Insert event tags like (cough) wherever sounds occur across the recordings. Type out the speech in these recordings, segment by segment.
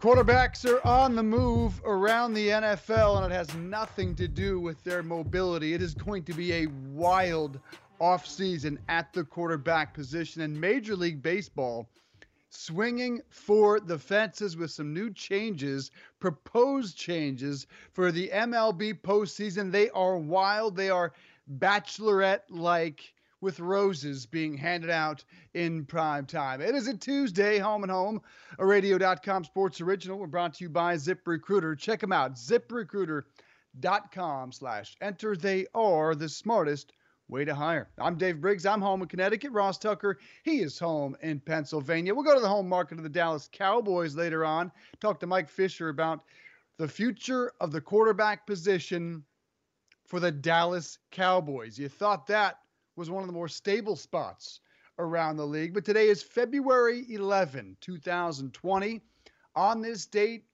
Quarterbacks are on the move around the NFL, and it has nothing to do with their mobility. It is going to be a wild offseason at the quarterback position in Major League Baseball, swinging for the fences with some new changes, proposed changes for the MLB postseason. They are wild. They are bachelorette like with roses being handed out in prime time. It is a Tuesday, home and home, a radio.com sports original. We're brought to you by ZipRecruiter. Check them out, ziprecruiter.com slash enter. They are the smartest way to hire. I'm Dave Briggs. I'm home in Connecticut. Ross Tucker, he is home in Pennsylvania. We'll go to the home market of the Dallas Cowboys later on. Talk to Mike Fisher about the future of the quarterback position for the Dallas Cowboys. You thought that was one of the more stable spots around the league. But today is February 11, 2020. On this date,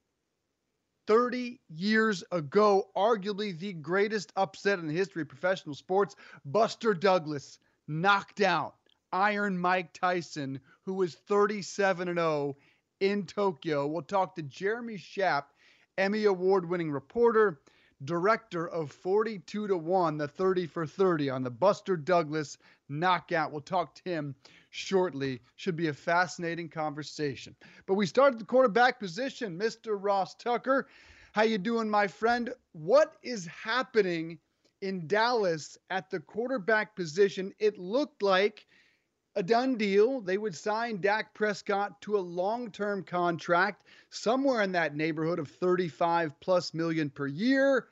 30 years ago, arguably the greatest upset in the history of professional sports, Buster Douglas knocked out Iron Mike Tyson, who was 37 0 in Tokyo. We'll talk to Jeremy Schaap, Emmy Award winning reporter director of 42 to 1, the 30 for 30 on the Buster Douglas knockout. We'll talk to him shortly. Should be a fascinating conversation. But we start at the quarterback position. Mr. Ross Tucker, how you doing, my friend? What is happening in Dallas at the quarterback position? It looked like a done deal. They would sign Dak Prescott to a long term contract, somewhere in that neighborhood of 35 plus million per year.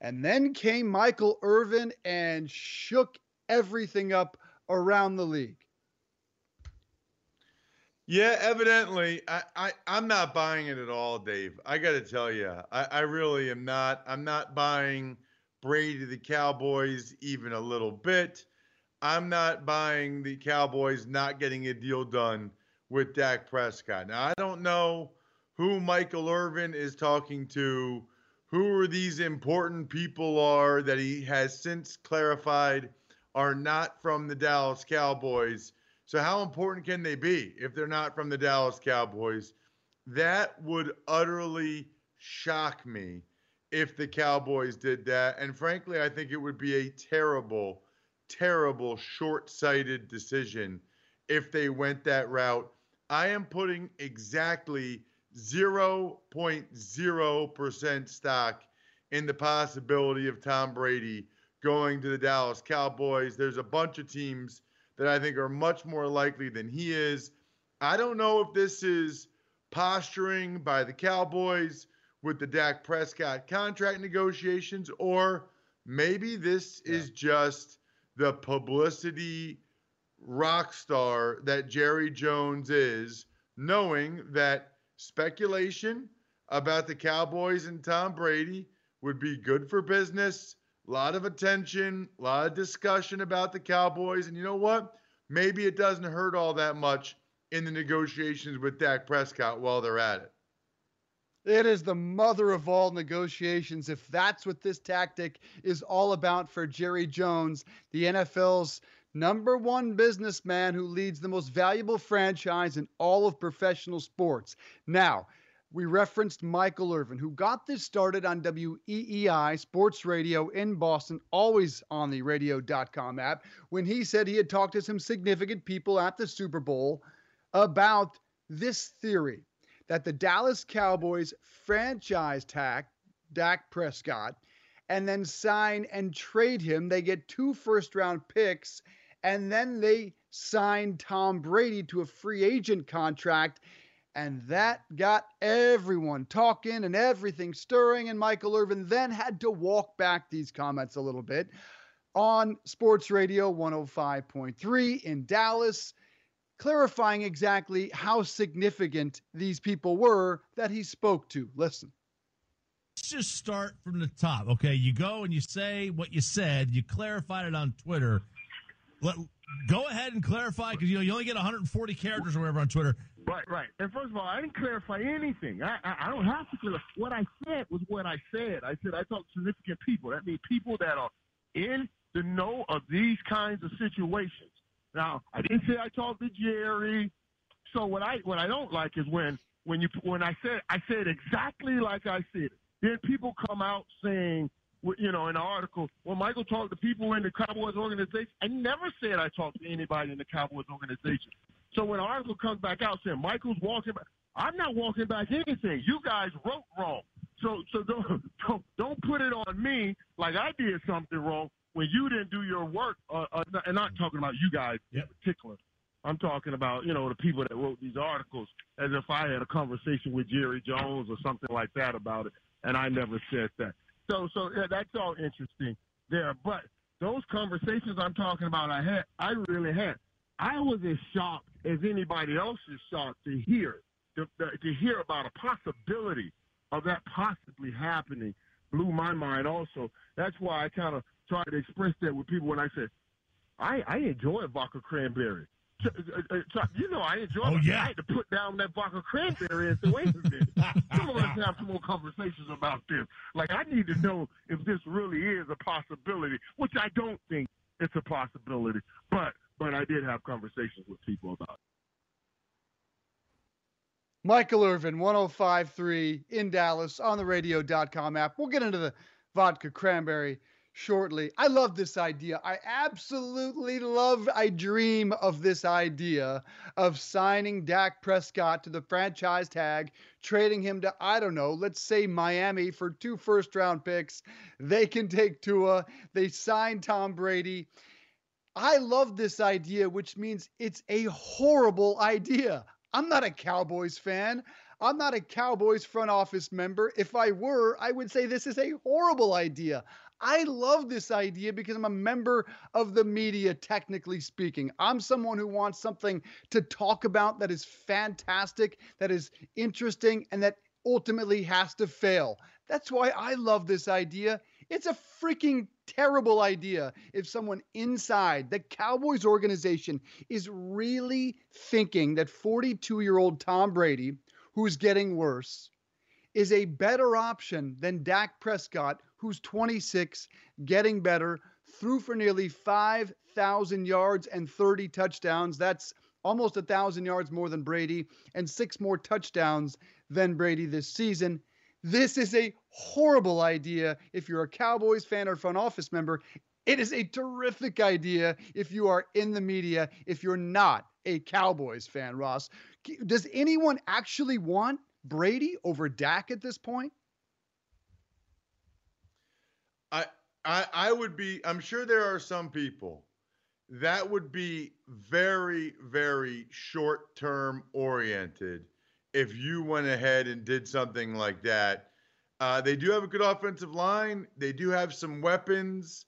And then came Michael Irvin and shook everything up around the league. Yeah, evidently, I, I I'm not buying it at all, Dave. I got to tell you, I, I really am not. I'm not buying Brady the Cowboys even a little bit. I'm not buying the Cowboys not getting a deal done with Dak Prescott. Now, I don't know who Michael Irvin is talking to, who are these important people are that he has since clarified are not from the Dallas Cowboys. So how important can they be if they're not from the Dallas Cowboys? That would utterly shock me if the Cowboys did that. And frankly, I think it would be a terrible terrible, short sighted decision if they went that route. I am putting exactly 0.0% stock in the possibility of Tom Brady going to the Dallas Cowboys. There's a bunch of teams that I think are much more likely than he is. I don't know if this is posturing by the Cowboys with the Dak Prescott contract negotiations, or maybe this yeah. is just the publicity rock star that Jerry Jones is, knowing that speculation about the Cowboys and Tom Brady would be good for business. A lot of attention, a lot of discussion about the Cowboys. And you know what? Maybe it doesn't hurt all that much in the negotiations with Dak Prescott while they're at it. It is the mother of all negotiations. If that's what this tactic is all about for Jerry Jones, the NFL's number one businessman who leads the most valuable franchise in all of professional sports. Now, we referenced Michael Irvin, who got this started on WEEI Sports Radio in Boston, always on the radio.com app, when he said he had talked to some significant people at the Super Bowl about this theory that the Dallas Cowboys franchise tag Dak Prescott and then sign and trade him. They get two first round picks and then they sign Tom Brady to a free agent contract. And that got everyone talking and everything stirring. And Michael Irvin then had to walk back these comments a little bit on Sports Radio 105.3 in Dallas clarifying exactly how significant these people were that he spoke to. Listen. Let's just start from the top. Okay, you go and you say what you said. You clarified it on Twitter. Let, go ahead and clarify because you know you only get 140 characters or whatever on Twitter. Right, right. And first of all, I didn't clarify anything. I, I, I don't have to clarify. What I said was what I said. I said I talked to significant people. That means people that are in the know of these kinds of situations. Now, I didn't say I talked to Jerry. So what I what I don't like is when when you when I said I said exactly like I said. Then people come out saying, you know, in the article, well, Michael talked to people in the Cowboys organization. I never said I talked to anybody in the Cowboys organization. So when an article comes back out saying Michael's walking back, I'm not walking back anything. You guys wrote wrong. So so don't (laughs) don't, don't put it on me like I did something wrong when you didn't do your work. Uh, uh, and not talking about you guys yep. in particular. I'm talking about you know the people that wrote these articles as if I had a conversation with Jerry Jones or something like that about it, and I never said that. So so yeah, that's all interesting there. But those conversations I'm talking about, I had, I really had. I was as shocked as anybody else is shocked to hear to, to hear about a possibility of that possibly happening blew my mind also. That's why I kind of try to express that with people when I say, I, I enjoy vodka cranberry. So, uh, so, you know, I enjoy oh, it. Yeah. I had to put down that vodka cranberry and say, wait a minute. Some of us have some more conversations about this. Like, I need to know if this really is a possibility, which I don't think it's a possibility. But but I did have conversations with people about it. Michael Irvin, 1053 in Dallas on the radio.com app. We'll get into the vodka cranberry shortly. I love this idea. I absolutely love, I dream of this idea of signing Dak Prescott to the franchise tag, trading him to, I don't know, let's say Miami for two first round picks. They can take Tua. They sign Tom Brady. I love this idea, which means it's a horrible idea. I'm not a Cowboys fan. I'm not a Cowboys front office member. If I were, I would say this is a horrible idea. I love this idea because I'm a member of the media, technically speaking. I'm someone who wants something to talk about that is fantastic, that is interesting, and that ultimately has to fail. That's why I love this idea. It's a freaking terrible idea if someone inside the Cowboys organization is really thinking that 42 year old Tom Brady, who's getting worse, is a better option than Dak Prescott, who's 26, getting better, threw for nearly 5,000 yards and 30 touchdowns. That's almost a 1,000 yards more than Brady and six more touchdowns than Brady this season. This is a horrible idea if you're a Cowboys fan or front office member. It is a terrific idea if you are in the media, if you're not a Cowboys fan, Ross. Does anyone actually want Brady over Dak at this point? I, I would be I'm sure there are some people that would be very very short term oriented if you went ahead and did something like that. Uh, they do have a good offensive line. They do have some weapons,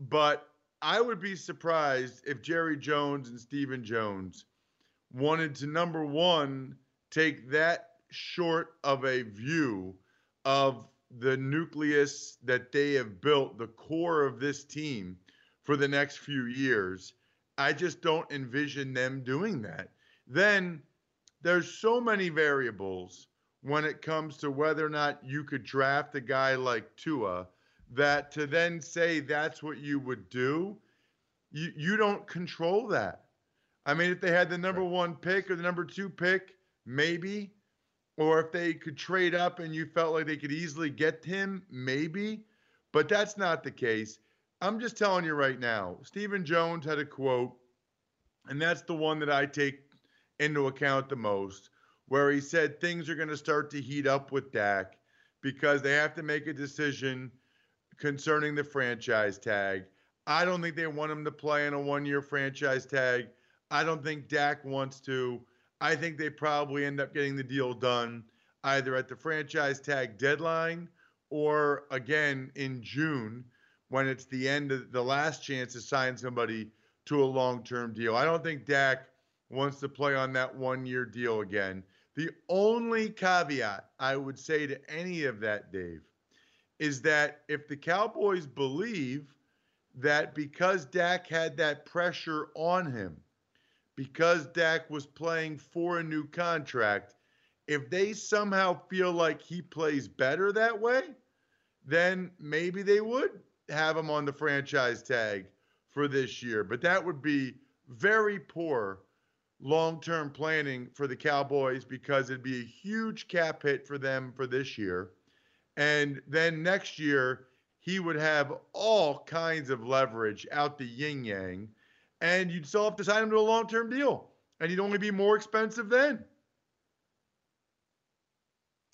but I would be surprised if Jerry Jones and Stephen Jones wanted to number one take that short of a view of the nucleus that they have built, the core of this team for the next few years. I just don't envision them doing that. Then there's so many variables when it comes to whether or not you could draft a guy like Tua that to then say that's what you would do, you, you don't control that. I mean, if they had the number one pick or the number two pick, maybe. Or if they could trade up and you felt like they could easily get him, maybe. But that's not the case. I'm just telling you right now. Stephen Jones had a quote, and that's the one that I take into account the most, where he said things are going to start to heat up with Dak because they have to make a decision concerning the franchise tag. I don't think they want him to play in a one year franchise tag. I don't think Dak wants to. I think they probably end up getting the deal done either at the franchise tag deadline or again in June when it's the end of the last chance to sign somebody to a long term deal. I don't think Dak wants to play on that one year deal again. The only caveat I would say to any of that, Dave, is that if the Cowboys believe that because Dak had that pressure on him, because Dak was playing for a new contract, if they somehow feel like he plays better that way, then maybe they would have him on the franchise tag for this year. But that would be very poor long term planning for the Cowboys because it'd be a huge cap hit for them for this year. And then next year, he would have all kinds of leverage out the yin yang, and you'd still have to sign him to a long term deal, and he'd only be more expensive then.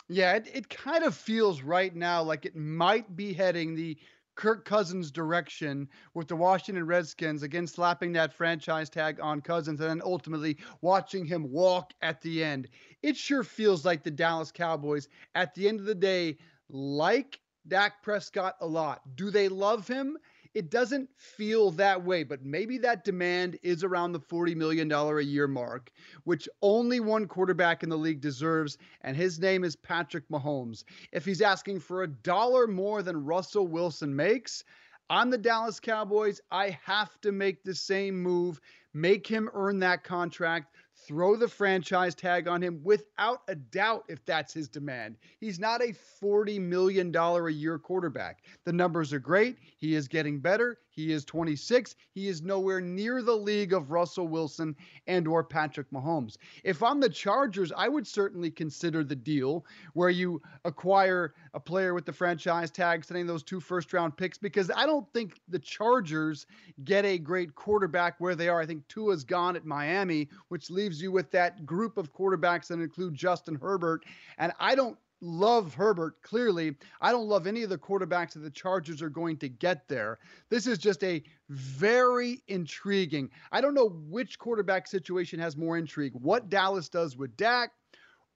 Yeah, it, it kind of feels right now like it might be heading the Kirk Cousins direction with the Washington Redskins again slapping that franchise tag on Cousins and then ultimately watching him walk at the end. It sure feels like the Dallas Cowboys at the end of the day like Dak Prescott a lot. Do they love him? It doesn't feel that way, but maybe that demand is around the $40 million a year mark, which only one quarterback in the league deserves, and his name is Patrick Mahomes. If he's asking for a dollar more than Russell Wilson makes, I'm the Dallas Cowboys. I have to make the same move, make him earn that contract throw the franchise tag on him without a doubt if that's his demand. He's not a $40 million a year quarterback. The numbers are great. He is getting better. He is 26. He is nowhere near the league of Russell Wilson and or Patrick Mahomes. If I'm the Chargers, I would certainly consider the deal where you acquire a player with the franchise tag, sending those two first round picks because I don't think the Chargers get a great quarterback where they are. I think Tua's gone at Miami, which leaves you with that group of quarterbacks that include Justin Herbert. And I don't love Herbert, clearly. I don't love any of the quarterbacks that the Chargers are going to get there. This is just a very intriguing. I don't know which quarterback situation has more intrigue, what Dallas does with Dak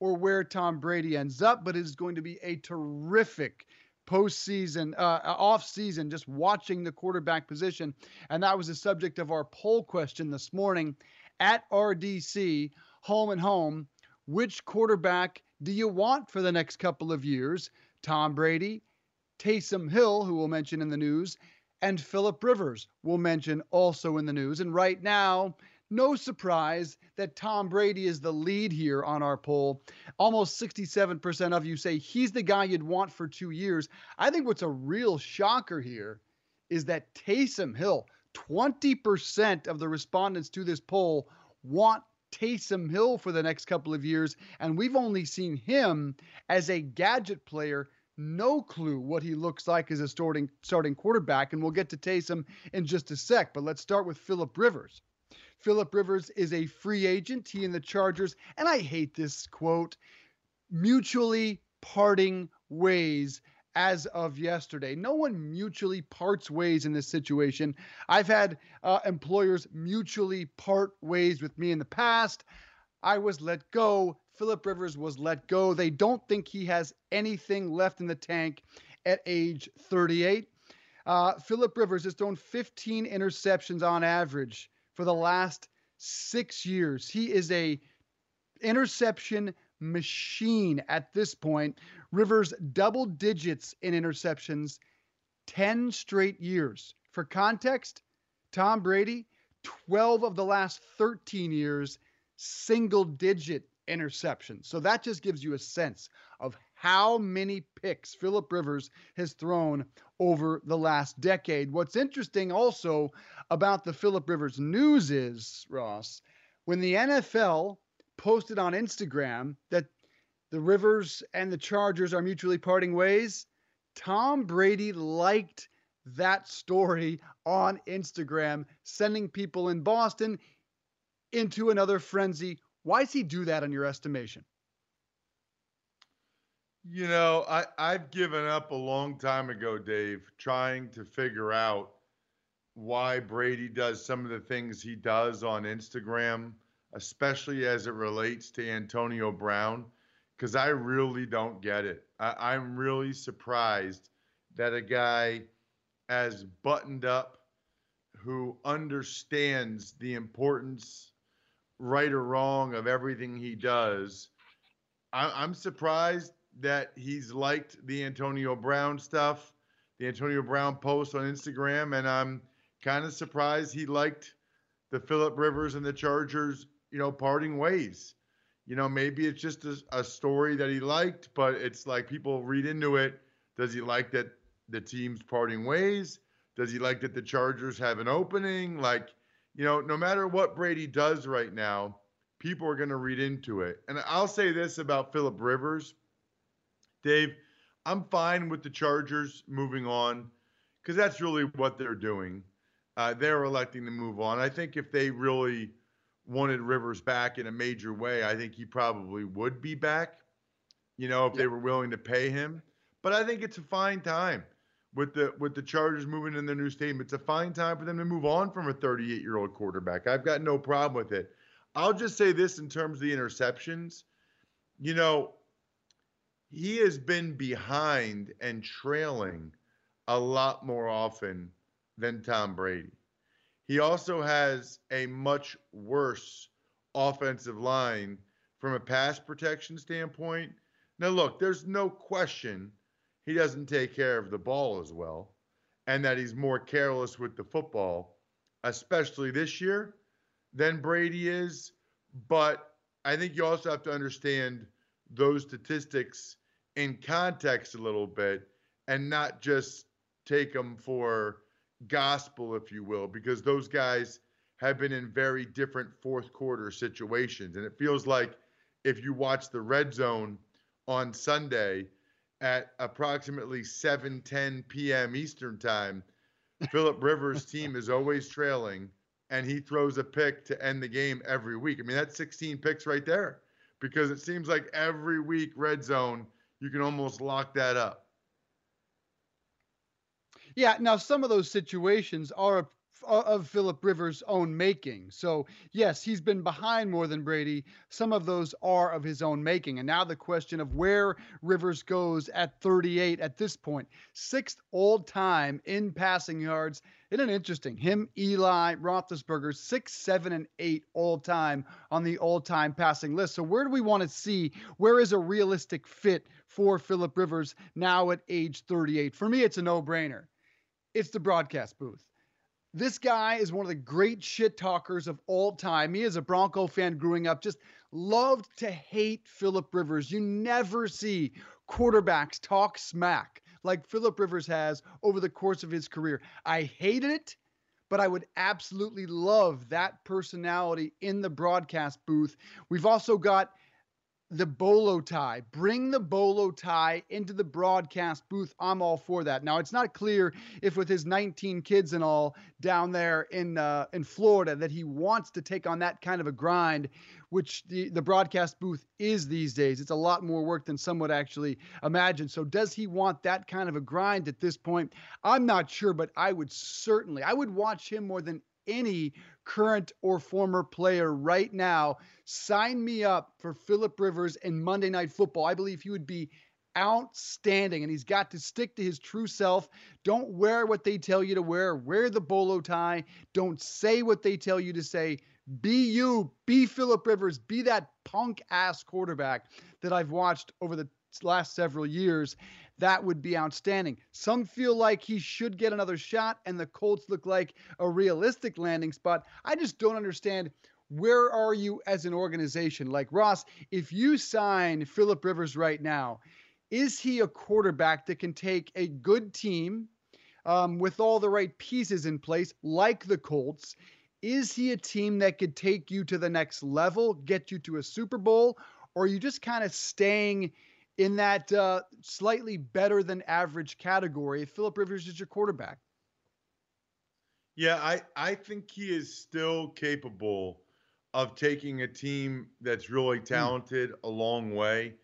or where Tom Brady ends up, but it is going to be a terrific postseason, uh, off season, just watching the quarterback position. And that was the subject of our poll question this morning at RDC, home and home. Which quarterback do you want for the next couple of years? Tom Brady, Taysom Hill, who we'll mention in the news, and Philip Rivers will mention also in the news. And right now, no surprise that Tom Brady is the lead here on our poll. Almost 67% of you say he's the guy you'd want for two years. I think what's a real shocker here is that Taysom Hill, 20% of the respondents to this poll want Taysom Hill for the next couple of years, and we've only seen him as a gadget player. No clue what he looks like as a starting starting quarterback, and we'll get to Taysom in just a sec. But let's start with Philip Rivers. Philip Rivers is a free agent. He and the Chargers, and I hate this quote, mutually parting ways as of yesterday. No one mutually parts ways in this situation. I've had uh, employers mutually part ways with me in the past. I was let go. Philip Rivers was let go. They don't think he has anything left in the tank at age 38. Uh, Philip Rivers has thrown 15 interceptions on average for the last six years. He is a interception machine at this point. Rivers double digits in interceptions 10 straight years. For context, Tom Brady, 12 of the last 13 years, single digit interceptions. So that just gives you a sense of how many picks Philip Rivers has thrown over the last decade. What's interesting also about the Philip Rivers news is, Ross, when the NFL posted on Instagram that the Rivers and the Chargers are mutually parting ways, Tom Brady liked that story on Instagram, sending people in Boston into another frenzy. Why does he do that in your estimation? You know, I, I've given up a long time ago, Dave, trying to figure out why Brady does some of the things he does on Instagram, especially as it relates to Antonio Brown, because I really don't get it. I, I'm really surprised that a guy as buttoned up who understands the importance right or wrong of everything he does, I, am surprised that he's liked the Antonio Brown stuff, the Antonio Brown post on Instagram, and I'm kind of surprised he liked the Philip Rivers and the Chargers, you know, parting ways. You know, maybe it's just a, a story that he liked, but it's like people read into it. Does he like that the team's parting ways? Does he like that the Chargers have an opening? Like, you know, no matter what Brady does right now, people are going to read into it. And I'll say this about Philip Rivers, Dave. I'm fine with the Chargers moving on because that's really what they're doing. Uh, they're electing to move on. I think if they really wanted Rivers back in a major way, I think he probably would be back. You know, if yeah. they were willing to pay him. But I think it's a fine time with the with the Chargers moving in their new stadium. It's a fine time for them to move on from a 38 year old quarterback. I've got no problem with it. I'll just say this in terms of the interceptions. You know, he has been behind and trailing a lot more often than Tom Brady. He also has a much worse offensive line from a pass protection standpoint. Now, look, there's no question he doesn't take care of the ball as well and that he's more careless with the football, especially this year, than Brady is. But I think you also have to understand those statistics in context a little bit and not just take them for gospel, if you will, because those guys have been in very different fourth quarter situations. And it feels like if you watch the red zone on Sunday at approximately 7:10 p.m. Eastern time, Philip (laughs) Rivers' team is always trailing and he throws a pick to end the game every week. I mean, that's 16 picks right there because it seems like every week red zone you can almost lock that up. Yeah, now some of those situations are of Philip Rivers' own making. So, yes, he's been behind more than Brady. Some of those are of his own making. And now the question of where Rivers goes at 38 at this point, sixth all time in passing yards. Isn't it interesting? Him, Eli, Roethlisberger, six, seven, and eight all time on the all time passing list. So, where do we want to see? Where is a realistic fit for Philip Rivers now at age 38? For me, it's a no brainer it's the broadcast booth. This guy is one of the great shit talkers of all time. Me, as a Bronco fan growing up, just loved to hate Philip Rivers. You never see quarterbacks talk smack like Philip Rivers has over the course of his career. I hated it, but I would absolutely love that personality in the broadcast booth. We've also got the bolo tie. Bring the bolo tie into the broadcast booth. I'm all for that. Now it's not clear if with his 19 kids and all down there in uh, in Florida that he wants to take on that kind of a grind, which the the broadcast booth is these days. It's a lot more work than some would actually imagine. So does he want that kind of a grind at this point? I'm not sure, but I would certainly I would watch him more than any current or former player right now, sign me up for Philip Rivers in Monday Night Football. I believe he would be outstanding and he's got to stick to his true self. Don't wear what they tell you to wear. Wear the bolo tie. Don't say what they tell you to say. Be you. Be Philip Rivers. Be that punk ass quarterback that I've watched over the last several years that would be outstanding. Some feel like he should get another shot, and the Colts look like a realistic landing spot. I just don't understand where are you as an organization? Like Ross, if you sign Philip Rivers right now, is he a quarterback that can take a good team um, with all the right pieces in place, like the Colts? Is he a team that could take you to the next level, get you to a Super Bowl, or are you just kind of staying in that uh, slightly better than average category if Philip Rivers is your quarterback? Yeah, I, I think he is still capable of taking a team that's really hmm. talented a long way.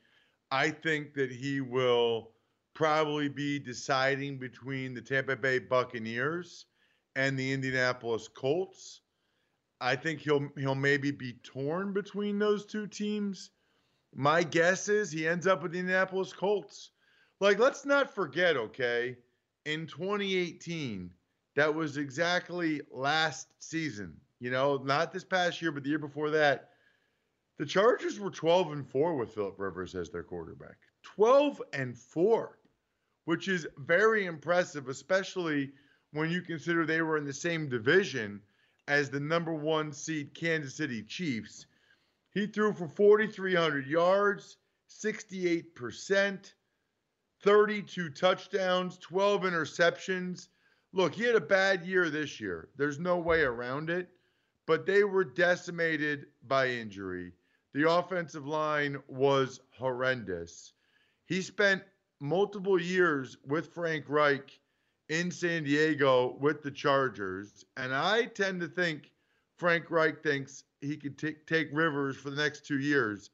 I think that he will probably be deciding between the Tampa Bay Buccaneers and the Indianapolis Colts. I think he'll he'll maybe be torn between those two teams. My guess is he ends up with the Indianapolis Colts. Like, let's not forget, okay, in 2018, that was exactly last season. You know, not this past year, but the year before that. The Chargers were 12 and 4 with Philip Rivers as their quarterback. 12 and 4, which is very impressive, especially when you consider they were in the same division as the number one seed Kansas City Chiefs. He threw for 4,300 yards, 68%, 32 touchdowns, 12 interceptions. Look, he had a bad year this year. There's no way around it, but they were decimated by injury. The offensive line was horrendous. He spent multiple years with Frank Reich in San Diego with the Chargers. And I tend to think Frank Reich thinks he could t- take Rivers for the next two years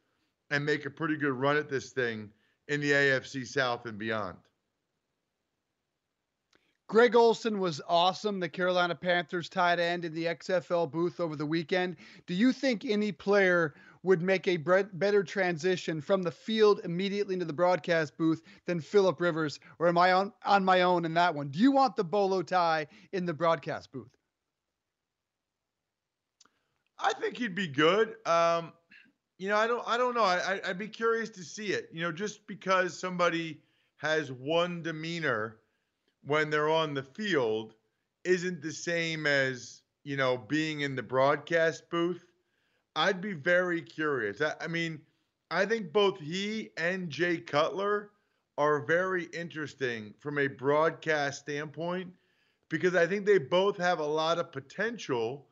and make a pretty good run at this thing in the AFC South and beyond. Greg Olsen was awesome, the Carolina Panthers tight end in the XFL booth over the weekend. Do you think any player would make a better transition from the field immediately into the broadcast booth than Philip Rivers, or am I on, on my own in that one? Do you want the bolo tie in the broadcast booth? I think he'd be good. Um, you know, I don't, I don't know. I, I'd be curious to see it. You know, just because somebody has one demeanor when they're on the field isn't the same as you know being in the broadcast booth I'd be very curious. I, I mean, I think both he and Jay Cutler are very interesting from a broadcast standpoint because I think they both have a lot of potential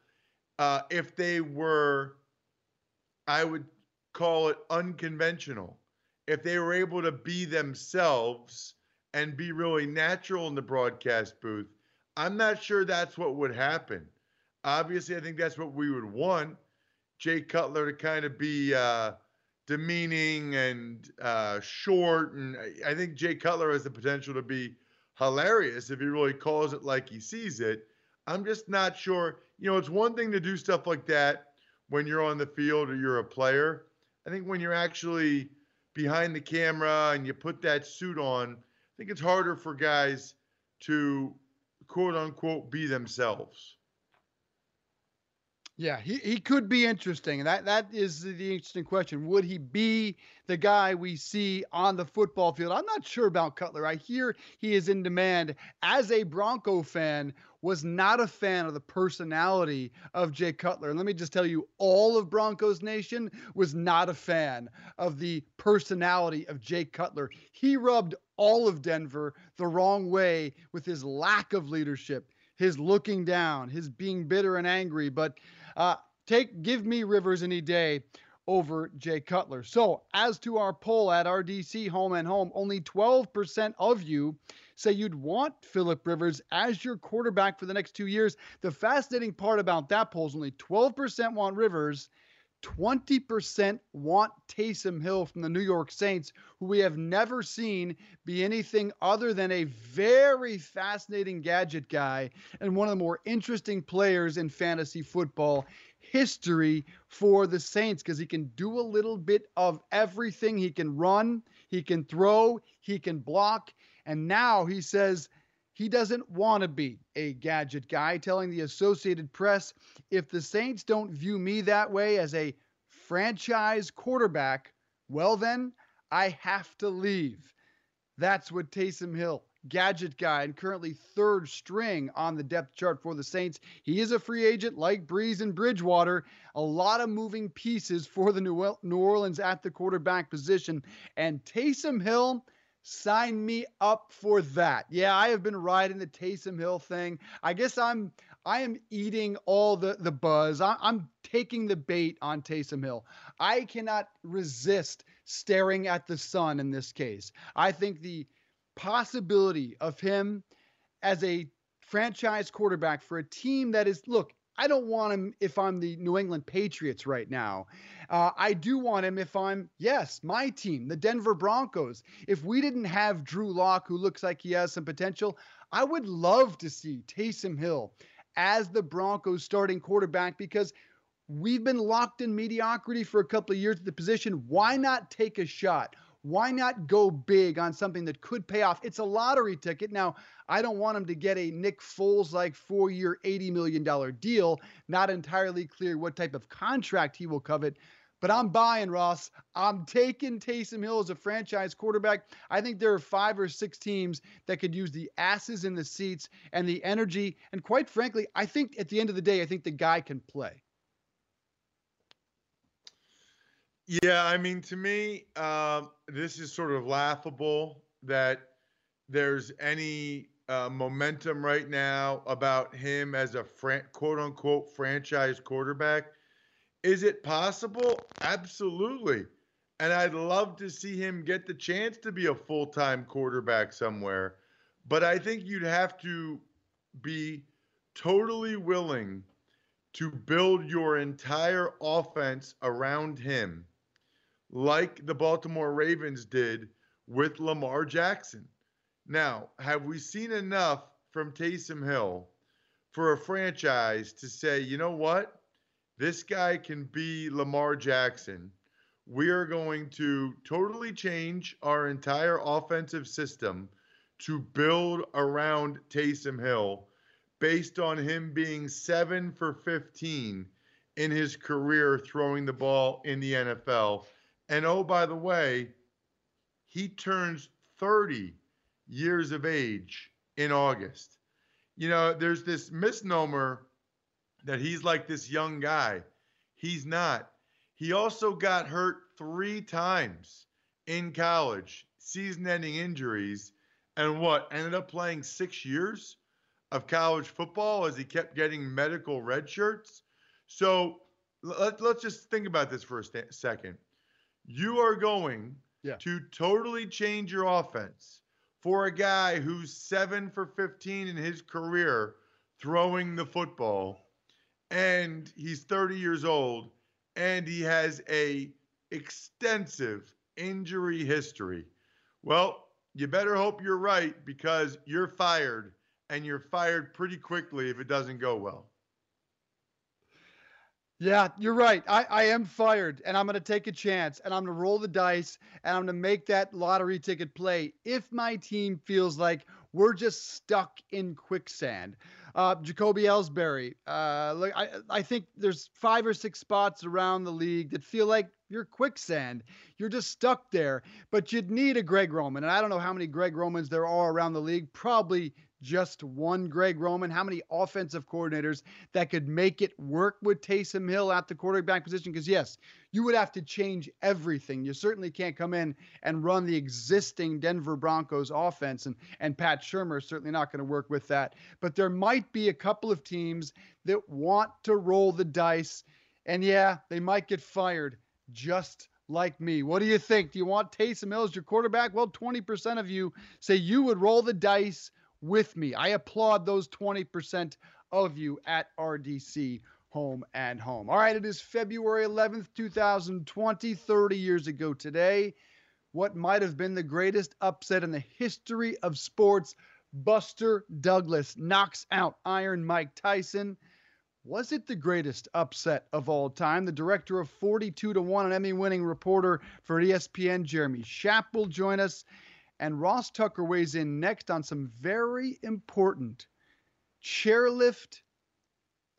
uh, if they were, I would call it unconventional. If they were able to be themselves and be really natural in the broadcast booth, I'm not sure that's what would happen. Obviously, I think that's what we would want Jay Cutler to kind of be uh, demeaning and uh, short. And I think Jay Cutler has the potential to be hilarious if he really calls it like he sees it. I'm just not sure. You know, it's one thing to do stuff like that when you're on the field or you're a player. I think when you're actually behind the camera and you put that suit on, I think it's harder for guys to quote unquote be themselves. Yeah, he, he could be interesting. That that is the interesting question. Would he be the guy we see on the football field? I'm not sure about Cutler. I hear he is in demand. As a Bronco fan, was not a fan of the personality of Jay Cutler. And let me just tell you, all of Broncos Nation was not a fan of the personality of Jay Cutler. He rubbed all of Denver the wrong way with his lack of leadership, his looking down, his being bitter and angry. But uh, take give me Rivers any day over Jay Cutler. So, as to our poll at RDC Home and Home, only 12% of you say you'd want Philip Rivers as your quarterback for the next two years. The fascinating part about that poll is only 12% want Rivers 20% want Taysom Hill from the New York Saints, who we have never seen be anything other than a very fascinating gadget guy and one of the more interesting players in fantasy football history for the Saints because he can do a little bit of everything. He can run, he can throw, he can block. And now he says, he doesn't want to be a gadget guy, telling the Associated Press if the Saints don't view me that way as a franchise quarterback, well, then I have to leave. That's what Taysom Hill, gadget guy, and currently third string on the depth chart for the Saints. He is a free agent like Brees and Bridgewater. A lot of moving pieces for the New Orleans at the quarterback position. And Taysom Hill Sign me up for that. Yeah, I have been riding the Taysom Hill thing. I guess I'm I am eating all the the buzz. I, I'm taking the bait on Taysom Hill. I cannot resist staring at the sun in this case. I think the possibility of him as a franchise quarterback for a team that is look I don't want him if I'm the New England Patriots right now. Uh, I do want him if I'm, yes, my team, the Denver Broncos. If we didn't have Drew Lock, who looks like he has some potential, I would love to see Taysom Hill as the Broncos starting quarterback because we've been locked in mediocrity for a couple of years at the position. Why not take a shot? Why not go big on something that could pay off? It's a lottery ticket. Now, I don't want him to get a Nick Foles like four year, $80 million deal. Not entirely clear what type of contract he will covet. But I'm buying Ross. I'm taking Taysom Hill as a franchise quarterback. I think there are five or six teams that could use the asses in the seats and the energy. And quite frankly, I think at the end of the day, I think the guy can play. Yeah, I mean, to me, um, this is sort of laughable that there's any uh, momentum right now about him as a fran- quote unquote franchise quarterback. Is it possible? Absolutely. And I'd love to see him get the chance to be a full time quarterback somewhere. But I think you'd have to be totally willing to build your entire offense around him like the Baltimore Ravens did with Lamar Jackson. Now, have we seen enough from Taysom Hill for a franchise to say, you know what? This guy can be Lamar Jackson. We are going to totally change our entire offensive system to build around Taysom Hill based on him being seven for 15 in his career throwing the ball in the NFL and oh, by the way, he turns 30 years of age in August. You know, there's this misnomer that he's like this young guy. He's not. He also got hurt three times in college, season ending injuries, and what? Ended up playing six years of college football as he kept getting medical red shirts. So let, us just think about this for a st- second you are going yeah. to totally change your offense for a guy who's seven for 15 in his career throwing the football and he's 30 years old and he has a extensive injury history well you better hope you're right because you're fired and you're fired pretty quickly if it doesn't go well yeah, you're right. I, I am fired and I'm going to take a chance and I'm going to roll the dice and I'm going to make that lottery ticket play if my team feels like we're just stuck in quicksand. Uh, Jacoby Ellsbury, uh, look, I, I think there's five or six spots around the league that feel like you're quicksand. You're just stuck there, but you'd need a Greg Roman. And I don't know how many Greg Romans there are around the league, probably just one Greg Roman? How many offensive coordinators that could make it work with Taysom Hill at the quarterback position? Because, yes, you would have to change everything. You certainly can't come in and run the existing Denver Broncos offense, and, and Pat Shurmur is certainly not going to work with that. But there might be a couple of teams that want to roll the dice, and yeah, they might get fired just like me. What do you think? Do you want Taysom Hill as your quarterback? Well, 20% of you say you would roll the dice with me. I applaud those 20% of you at RDC Home and Home. All right, it is February 11th, 2020, 30 years ago today. What might have been the greatest upset in the history of sports? Buster Douglas knocks out Iron Mike Tyson. Was it the greatest upset of all time? The director of 42 to 1, an Emmy winning reporter for ESPN, Jeremy Schaap, will join us. And Ross Tucker weighs in next on some very important chairlift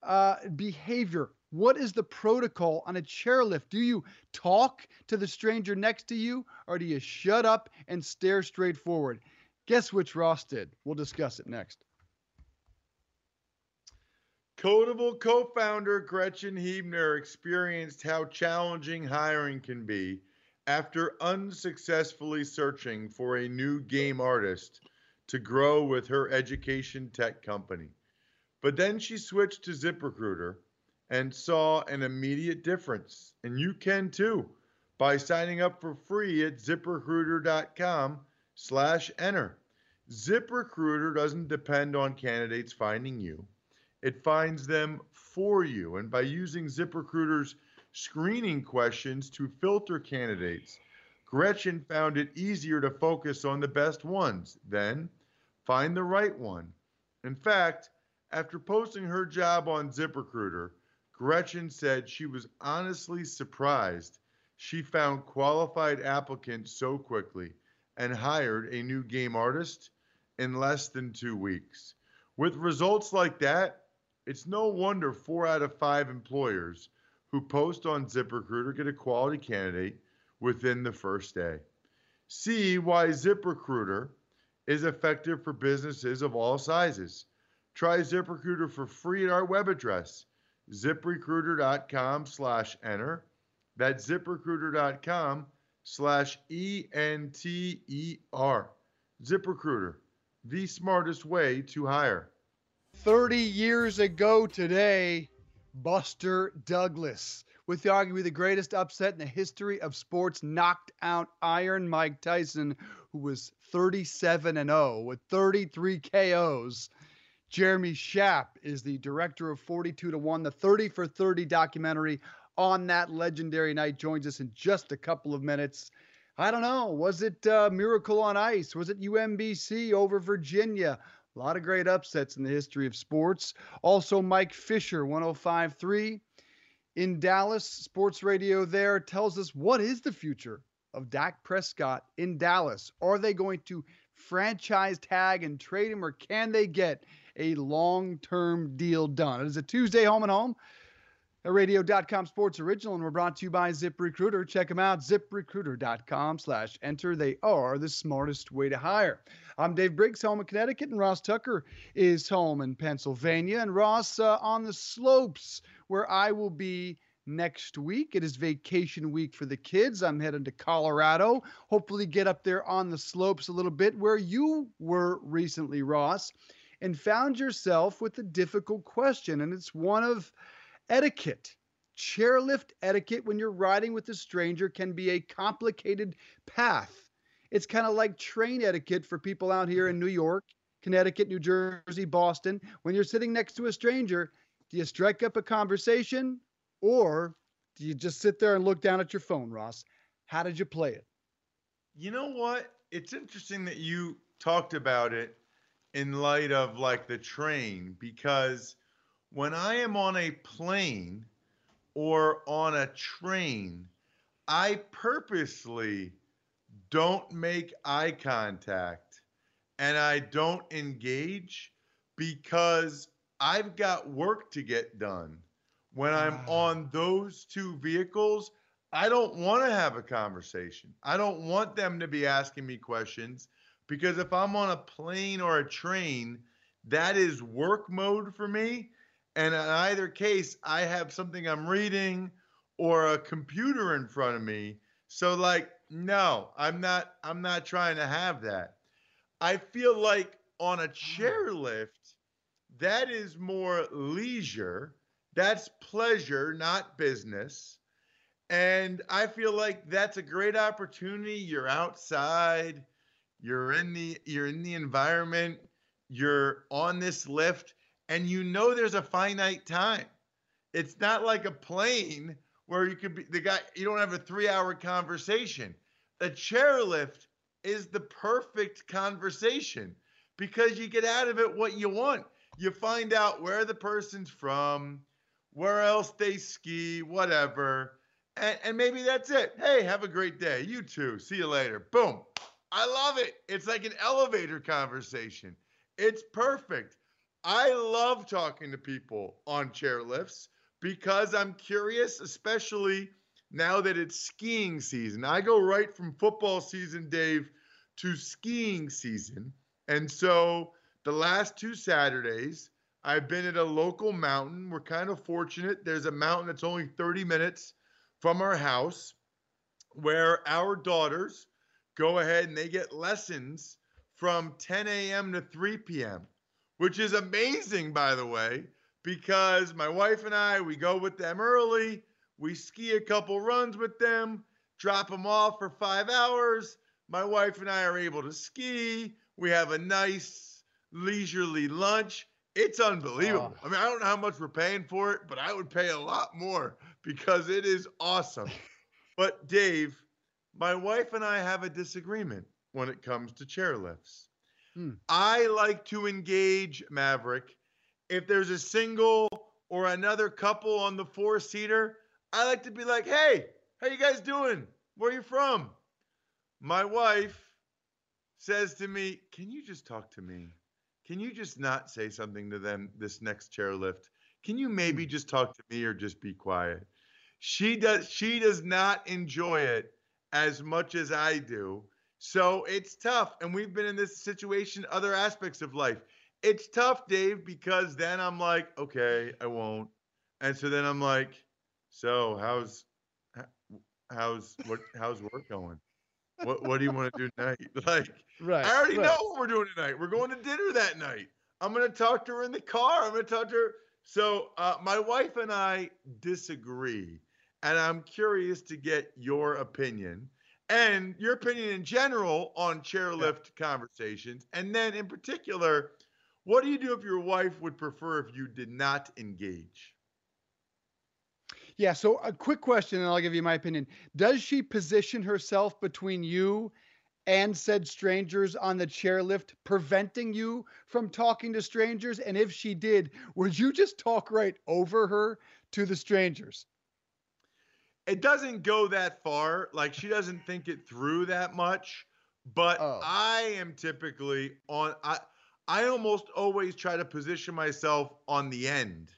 uh, behavior. What is the protocol on a chairlift? Do you talk to the stranger next to you or do you shut up and stare straight forward? Guess which Ross did? We'll discuss it next. Kodable co founder Grechen Huebner experienced how challenging hiring can be after unsuccessfully searching for a new game artist to grow with her education tech company. But then she switched to ZipRecruiter and saw an immediate difference. And you can too by signing up for free at ziprecruiter.com slash enter. ZipRecruiter doesn't depend on candidates finding you. It finds them for you. And by using ZipRecruiter's screening questions to filter candidates. Gretchen found it easier to focus on the best ones, then find the right one. In fact, after posting her job on ZipRecruiter, Gretchen said she was honestly surprised she found qualified applicants so quickly and hired a new game artist in less than two weeks. With results like that, it's no wonder four out of five employers who post on ZipRecruiter get a quality candidate within the first day. See why ZipRecruiter is effective for businesses of all sizes. Try ZipRecruiter for free at our web address, ziprecruiter.com slash enter. That's ziprecruiter.com slash E-N-T-E-R. ZipRecruiter, the smartest way to hire. 30 years ago today, Buster Douglas, with arguably the greatest upset in the history of sports, knocked out Iron Mike Tyson, who was 37 and 0 with 33 KOs. Jeremy Schaap is the director of 42 to 1, the 30 for 30 documentary on that legendary night. Joins us in just a couple of minutes. I don't know. Was it uh, Miracle on Ice? Was it UMBC over Virginia? A lot of great upsets in the history of sports. Also, Mike Fisher, 1053 in Dallas, sports radio there tells us what is the future of Dak Prescott in Dallas? Are they going to franchise tag and trade him, or can they get a long term deal done? It is a Tuesday home and home. A radio.com sports original, and we're brought to you by ZipRecruiter. Check them out, ziprecruiter.com slash enter. They are the smartest way to hire. I'm Dave Briggs, home in Connecticut, and Ross Tucker is home in Pennsylvania. And Ross uh, on the slopes where I will be next week. It is vacation week for the kids. I'm heading to Colorado. Hopefully, get up there on the slopes a little bit where you were recently, Ross, and found yourself with a difficult question. And it's one of etiquette. Chairlift etiquette when you're riding with a stranger can be a complicated path. It's kind of like train etiquette for people out here in New York, Connecticut, New Jersey, Boston. When you're sitting next to a stranger, do you strike up a conversation or do you just sit there and look down at your phone, Ross? How did you play it? You know what? It's interesting that you talked about it in light of like the train because when I am on a plane or on a train, I purposely don't make eye contact and I don't engage because I've got work to get done. When I'm mm. on those two vehicles, I don't want to have a conversation. I don't want them to be asking me questions because if I'm on a plane or a train, that is work mode for me. And in either case, I have something I'm reading or a computer in front of me. So like, no, I'm not I'm not trying to have that. I feel like on a mm. chairlift, that is more leisure. That's pleasure, not business. And I feel like that's a great opportunity. You're outside, you're in the you're in the environment, you're on this lift, and you know there's a finite time. It's not like a plane where you could be the guy you don't have a 3-hour conversation. A chairlift is the perfect conversation because you get out of it what you want. You find out where the person's from, where else they ski, whatever. And, and maybe that's it. Hey, have a great day. You too. See you later. Boom. I love it. It's like an elevator conversation. It's perfect. I love talking to people on chairlifts because I'm curious, especially now that it's skiing season. I go right from football season, Dave, to skiing season. And so the last two Saturdays, I've been at a local mountain. We're kind of fortunate. There's a mountain that's only 30 minutes from our house where our daughters go ahead and they get lessons from 10 a.m. to 3 p.m., which is amazing, by the way, because my wife and I, we go with them early. We ski a couple runs with them, drop them off for five hours. My wife and I are able to ski. We have a nice leisurely lunch. It's unbelievable. Oh. I mean, I don't know how much we're paying for it, but I would pay a lot more because it is awesome. (laughs) but Dave, my wife and I have a disagreement when it comes to chairlifts. Hmm. I like to engage Maverick. If there's a single or another couple on the four seater, I like to be like, hey, How you guys doing? Where you from? My wife says to me, Can you just talk to me? Can you just not say something to them this next chairlift? Can you maybe hmm. just talk to me or just be quiet? She does she does not enjoy it as much as I do. So it's tough. And we've been in this situation, other aspects of life. It's tough, Dave, because then I'm like, okay, I won't. And so then I'm like, so how's how's what how's work going? What what do you want to do tonight? (laughs) Like, Right. I already right. know what we're doing tonight. We're going to dinner that night. I'm going to talk to her in the car. I'm going to talk to her. So uh, my wife and I disagree, and I'm curious to get your opinion and your opinion in general on chairlift conversations, and then in particular, what do you do if your wife would prefer if you did not engage? Yeah. So a quick question, and I'll give you my opinion. Does she position herself between you and said strangers on the chairlift, preventing you from talking to strangers? And if she did, would you just talk right over her to the strangers? it doesn't go that far. Like she doesn't think it through that much. But Oh. I am typically on. I I almost always try to position myself on the end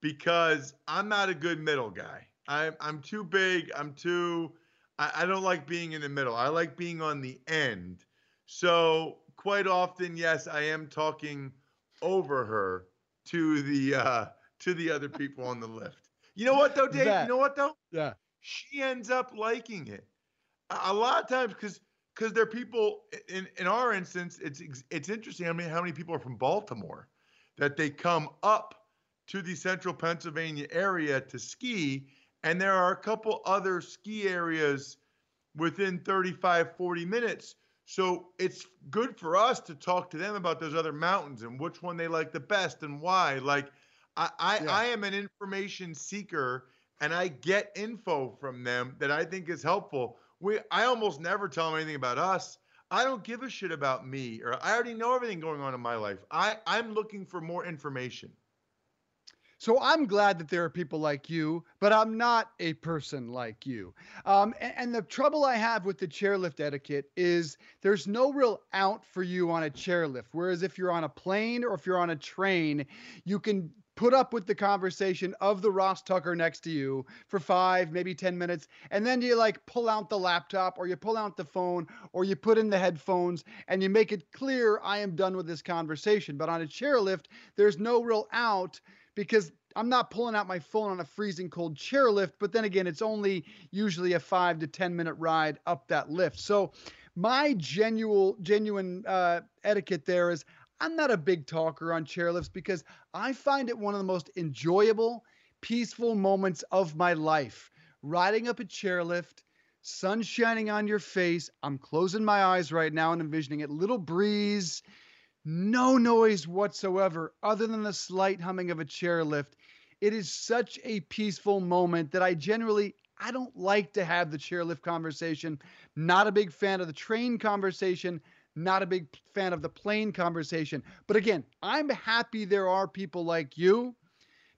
because I'm not a good middle guy. I'm I'm too big. I'm too. I, I don't like being in the middle. I like being on the end. So quite often, yes, I am talking over her to the uh, to the other people on the lift. You know what though, Dave? That- You know what though? Yeah. she ends up liking it a a lot of times because because there are people in in our instance it's it's interesting i mean how many people are from baltimore that they come up to the central pennsylvania area to ski and there are a couple other ski areas within 35 40 minutes so it's good for us to talk to them about those other mountains and which one they like the best and why like i i, Yeah. I am an information seeker and I get info from them that I think is helpful. We I almost never tell them anything about us. I don't give a shit about me or I already know everything going on in my life. I I'm looking for more information. So I'm glad that there are people like you, but I'm not a person like you. Um, a- and, the trouble I have with the chairlift etiquette is there's no real out for you on a chairlift. Whereas if you're on a plane or if you're on a train, you can put up with the conversation of the Ross Tucker next to you for five, maybe 10 minutes. And then you like pull out the laptop or you pull out the phone or you put in the headphones and you make it clear I am done with this conversation. But on a chairlift, there's no real out because I'm not pulling out my phone on a freezing cold chairlift, but then again, it's only usually a five to 10 minute ride up that lift. So my genuine, genuine uh, etiquette there is I'm not a big talker on chairlifts because I find it one of the most enjoyable, peaceful moments of my life. Riding up a chairlift, sun shining on your face. I'm closing my eyes right now and envisioning it. Little breeze, no noise whatsoever other than the slight humming of a chairlift. It is such a peaceful moment that I generally I don't like to have the chairlift conversation. Not a big fan of the train conversation, not a big fan of the plane conversation. But again, I'm happy there are people like you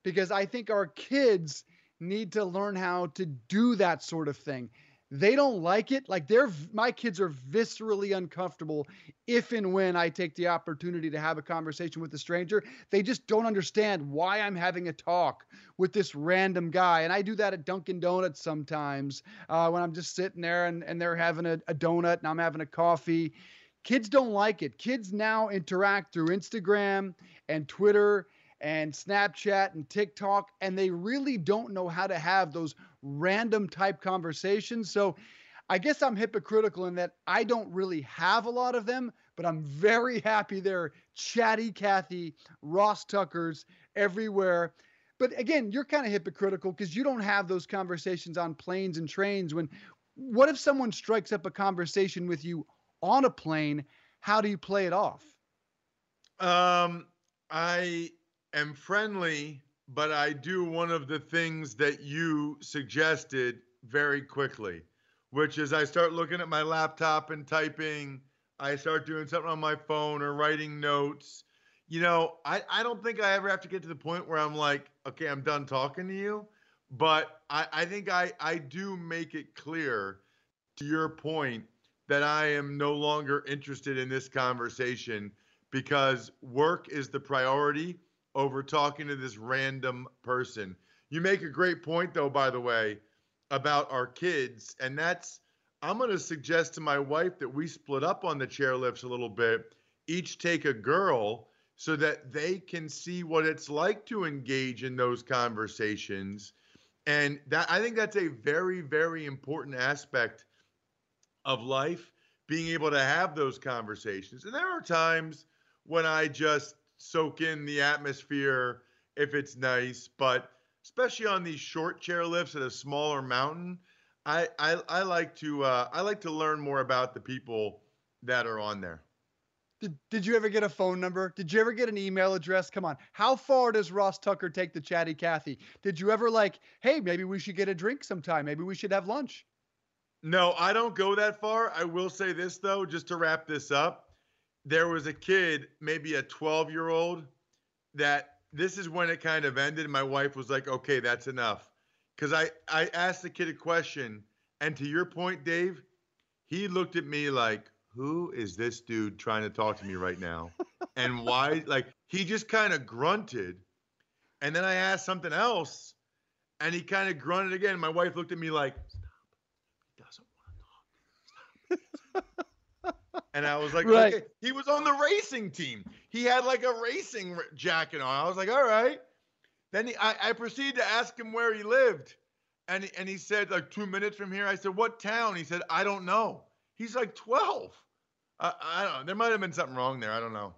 because I think our kids need to learn how to do that sort of thing. They don't like it. Like they're my kids are viscerally uncomfortable if and when I take the opportunity to have a conversation with a stranger. They just don't understand why I'm having a talk with this random guy. And I do that at Dunkin' Donuts sometimes uh, when I'm just sitting there and, and they're having a, a donut and I'm having a coffee. Kids don't like it. Kids now interact through Instagram and Twitter and Snapchat and TikTok, and they really don't know how to have those random type conversations. So I guess I'm hypocritical in that I don't really have a lot of them, but I'm very (laughs) happy there are chatty Cathy, Ross Tuckers everywhere. But again, you're kind of hypocritical because you don't have those conversations on planes and trains. When what if someone strikes up a conversation with you on a plane? How do you play it off? Um, I am friendly, but I do one of the things that you suggested very quickly, which is I start looking at my laptop and typing. I start doing something on my phone or writing notes. You know, I, I don't think I ever have to get to the point where I'm like, okay, I'm done talking to you. but I, I think I, I do make it clear to your point that I am no longer interested in this conversation because work is the priority over talking to this random person. You make a great point, though, by the way, about our kids. And that's, I'm going to suggest to my wife that we split up on the chairlifts a little bit, each take a girl so that they can see what it's like to engage in those conversations. And that I think that's a very, very important aspect of life, being able to have those conversations. And there are times when I just soak in the atmosphere if it's nice, but especially on these short chair lifts at a smaller mountain, I I, I like to uh, I like to learn more about the people that are on there. Did, did you ever get a phone number? Did you ever get an email address? Come on. How far does Ross Tucker take the chatty Cathy? Did you ever like, hey, maybe we should get a drink sometime? Maybe we should have lunch? No, I don't go that far. I will say this though, just to wrap this up. There was a kid, maybe a 12 year old, that this is when it kind of ended. My wife was like, okay, that's enough. Because I, I asked the kid a question. And to your point, Dave, he looked at me like, who is this dude trying to talk to me right now? (laughs) and why? Like, he just kind of grunted. And then I asked something else. And he kind of grunted again. My wife looked at me like, And I was like, right. okay. He was on the racing team. He had like a racing jacket on. I was like, all right. Then he, I, I proceeded to ask him where he lived. And he, and he said, like, two minutes from here. I said, what town? He said, I don't know. He's like 12. I, I don't know. There might have been something wrong there. I don't know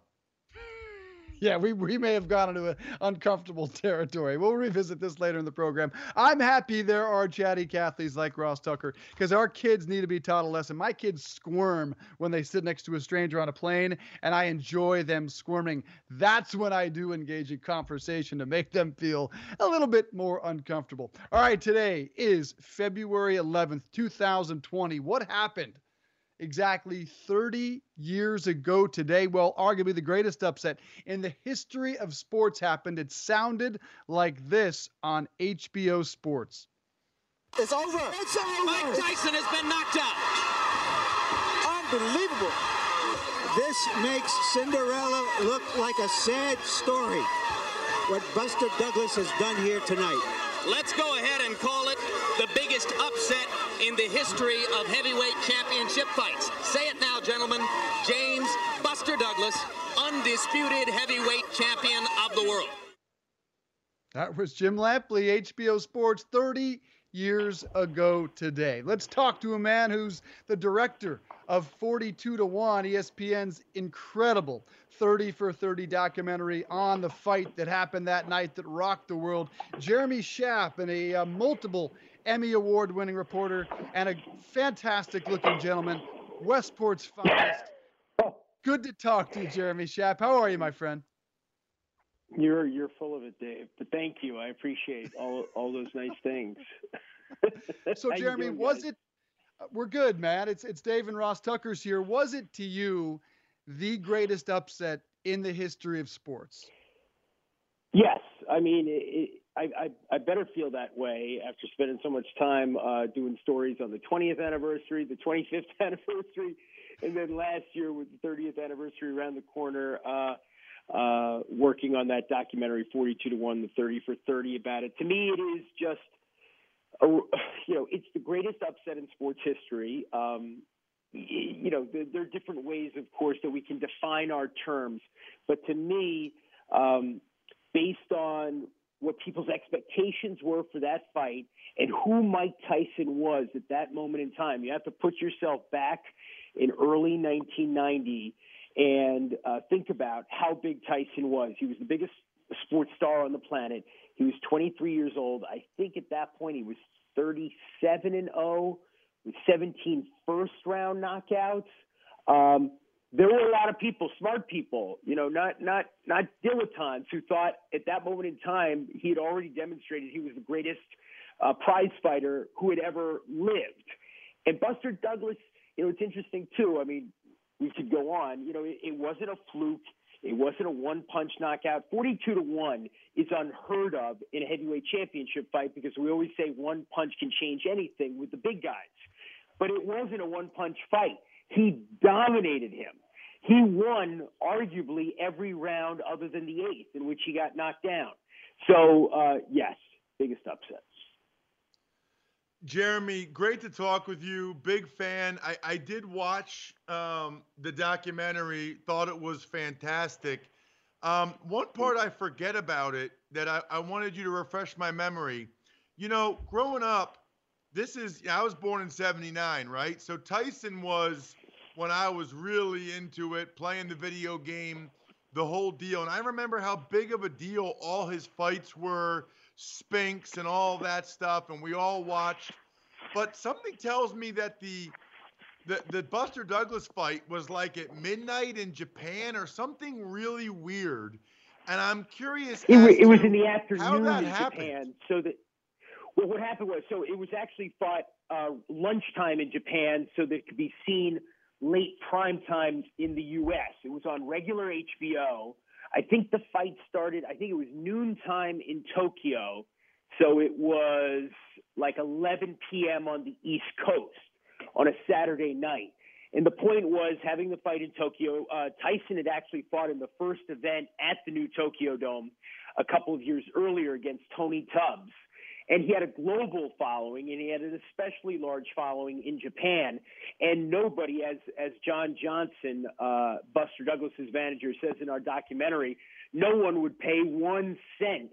yeah, we, we may have gone into an uncomfortable (laughs) territory. We'll revisit this later in the program. I'm happy there are chatty Cathys like Ross Tucker because our kids need to be taught a lesson. My kids squirm when they sit next to a stranger on a plane, and I enjoy them squirming. That's when I do engage in conversation to make them feel a little bit more uncomfortable. All right, today is February 11th, 2020. What happened? Exactly 30 years ago today. Well, arguably the greatest upset in the history of sports happened. It sounded like this on HBO Sports. It's over. It's over. Mike Tyson has been knocked out. Unbelievable. This makes Cinderella look like a sad story. What Buster Douglas has done here tonight. Let's go ahead and call it the biggest upset in the history of heavyweight championship fights. Say it now, gentlemen. James Buster Douglas, undisputed heavyweight champion of the world. That was Jim Lampley, HBO Sports, 30 years ago today. Let's talk to a man who's the director of 42 to 1, ESPN's incredible 30 for 30 documentary on the fight that happened that night that rocked the world. Jeremy Schaap and a uh, multiple Emmy award winning reporter and a fantastic looking gentleman, Westport's finest. Good to talk to you, Jeremy Schaap. How are you, my friend? You're you're full of it, Dave. But thank you. I appreciate all all those nice things. (laughs) so, Jeremy, doing, was it? Uh, we're good, man. It's it's Dave and Ross Tucker's here. Was it to you the greatest upset in the history of sports? Yes, I mean, it, I, I, I better feel that way after spending so much time uh, doing stories on the 20th anniversary, the 25th (laughs) anniversary, and then last year with the 30th anniversary around the corner, uh, uh, working on that documentary 42 to 1, the 30 for 30 about it. To me, it is just, you know, it's the greatest upset in sports history. Um, you know, there, are different ways, of course, that we can define our terms. But to me, um, based on what people's expectations were for that fight and who Mike Tyson was at that moment in time, you have to put yourself back in early 1990 and uh, think about how big Tyson was. He was the biggest sports star on the planet. He was 23 years old. I think at that point he was 37 and 0 with 17 first round knockouts. Um, there were a lot of people, smart people, you know, not not not dilettantes who thought at that moment in time he had already demonstrated he was the greatest uh, prize fighter who had ever lived. And Buster Douglas, you know, it's interesting too. I mean, we could go on. You know, it, it wasn't a fluke. It wasn't a one punch knockout. 42 to 1 is unheard of in a heavyweight championship fight because we always say one punch can change anything with the big guys. But it wasn't a one punch fight. He dominated him. He won arguably every round other than the eighth in which he got knocked down. So, uh, yes, biggest upsets. Jeremy, great to talk with you. Big fan. I, I did watch um, the documentary, thought it was fantastic. Um, one part I forget about it that I, I wanted you to refresh my memory. You know, growing up, this is, I was born in 79, right? So Tyson was when I was really into it, playing the video game, the whole deal. And I remember how big of a deal all his fights were Spinks and all that stuff, and we all watched. But something tells me that the the the Buster Douglas fight was like at midnight in Japan or something really weird. And I'm curious. It, was, it was in the afternoon in happened. Japan, so that well, what happened was so it was actually fought uh, lunchtime in Japan, so that it could be seen late prime time in the U.S. It was on regular HBO. I think the fight started, I think it was noontime in Tokyo. So it was like 11 p.m. on the East Coast on a Saturday night. And the point was having the fight in Tokyo. Uh, Tyson had actually fought in the first event at the new Tokyo Dome a couple of years earlier against Tony Tubbs and he had a global following and he had an especially large following in Japan. And nobody, as as John Johnson, uh, Buster Douglas's manager, says in our documentary, no one would pay one cent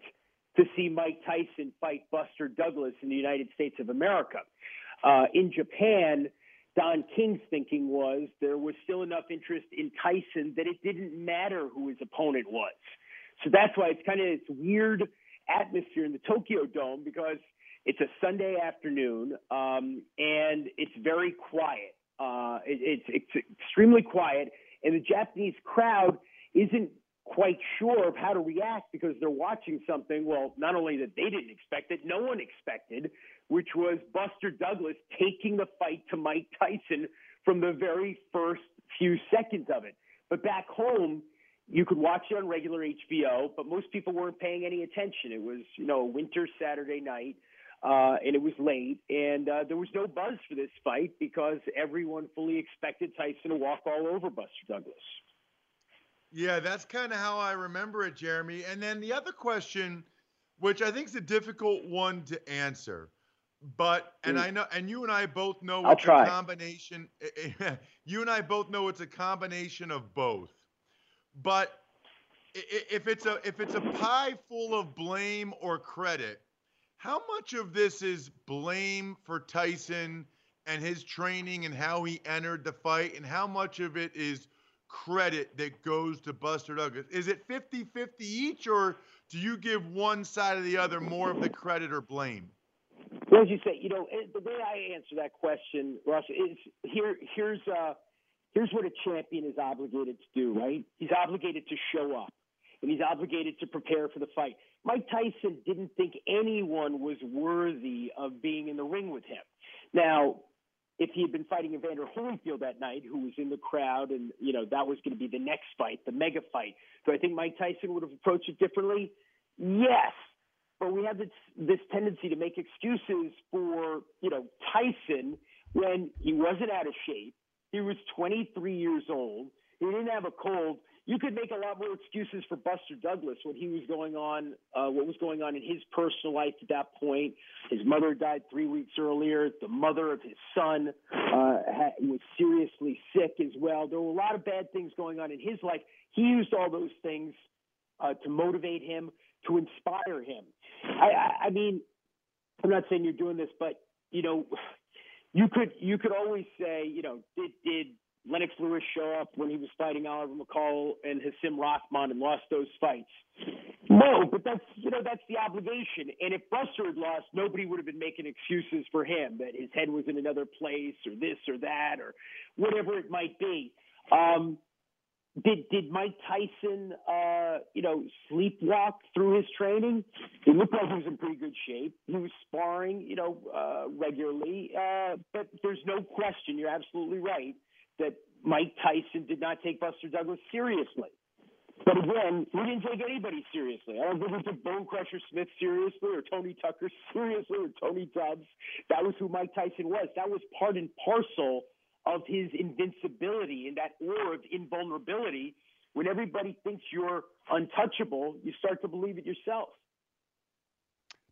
to see Mike Tyson fight Buster Douglas in the United States of America. Uh, in Japan, Don King's thinking was there was still enough interest in Tyson that it didn't matter who his opponent was. So that's why it's kind of it's weird atmosphere in the Tokyo Dome because it's a Sunday afternoon um, and it's very quiet. Uh, it, it's, it's extremely quiet, and the Japanese crowd isn't quite sure of how to react because they're watching something. Well, not only that they didn't expect it, no one expected, which was Buster Douglas taking the fight to Mike Tyson from the very first few seconds of it. But back home, you could watch it on regular HBO, but most people weren't paying any attention. It was, you know, a winter Saturday night, uh, and it was late, and uh, there was no buzz for this fight because everyone fully expected Tyson to walk all over Buster Douglas. Yeah, that's kind of how I remember it, Jeremy. And then the other question, which I think is a difficult one to answer, but and mm. I know, and you and I both know it's a combination. (laughs) you and I both know it's a combination of both but if it's a if it's a pie full of blame or credit, how much of this is blame for Tyson and his training and how he entered the fight, and how much of it is credit that goes to Buster Douglas? Is it 50-50 each, or do you give one side or the other more of the credit or blame? Well, as you say, you know, the way I answer that question, Russ, is here. Here's uh, here's what a champion is obligated to do, right? He's obligated to show up and he's obligated to prepare for the fight. Mike Tyson didn't think anyone was worthy of being in the ring with him. Now, if he had been fighting Evander Holyfield that night, who was in the crowd, and you know that was going to be the next fight, the mega fight, do I think Mike Tyson would have approached it differently? Yes, but we have this this tendency to make excuses for you know Tyson when he wasn't out of shape, he was 23 years old. He didn't have a cold. You could make a lot more excuses for Buster Douglas when he was going on, uh, what was going on in his personal life at that point. His mother died three weeks earlier. The mother of his son uh, had, was seriously sick as well. There were a lot of bad things going on in his life. He used all those things uh, to motivate him, to inspire him. I, I, I mean, I'm not saying you're doing this, but you know, you could you could always say, you know, did did Lennox Lewis show up when he was fighting Oliver McCall and Hasim Rahman and lost those fights? No, but that's you know that's the obligation. And if Buster had lost, nobody would have been making excuses for him that his head was in another place or this or that or whatever it might be. Um, did did Mike Tyson, uh, you know, sleepwalk through his training? He looked like he was in pretty good shape. He was sparring, you know, uh, regularly. Uh, but there's no question. You're absolutely right that Mike Tyson did not take Buster Douglas seriously. But again, we didn't take anybody seriously. I don't think we took Bonecrusher Smith seriously or Tony Tucker (laughs) seriously or Tony Tubbs. That was who Mike Tyson was. That was part and parcel of his invincibility and that aura of invulnerability. When everybody thinks you're untouchable, you start to believe it yourself.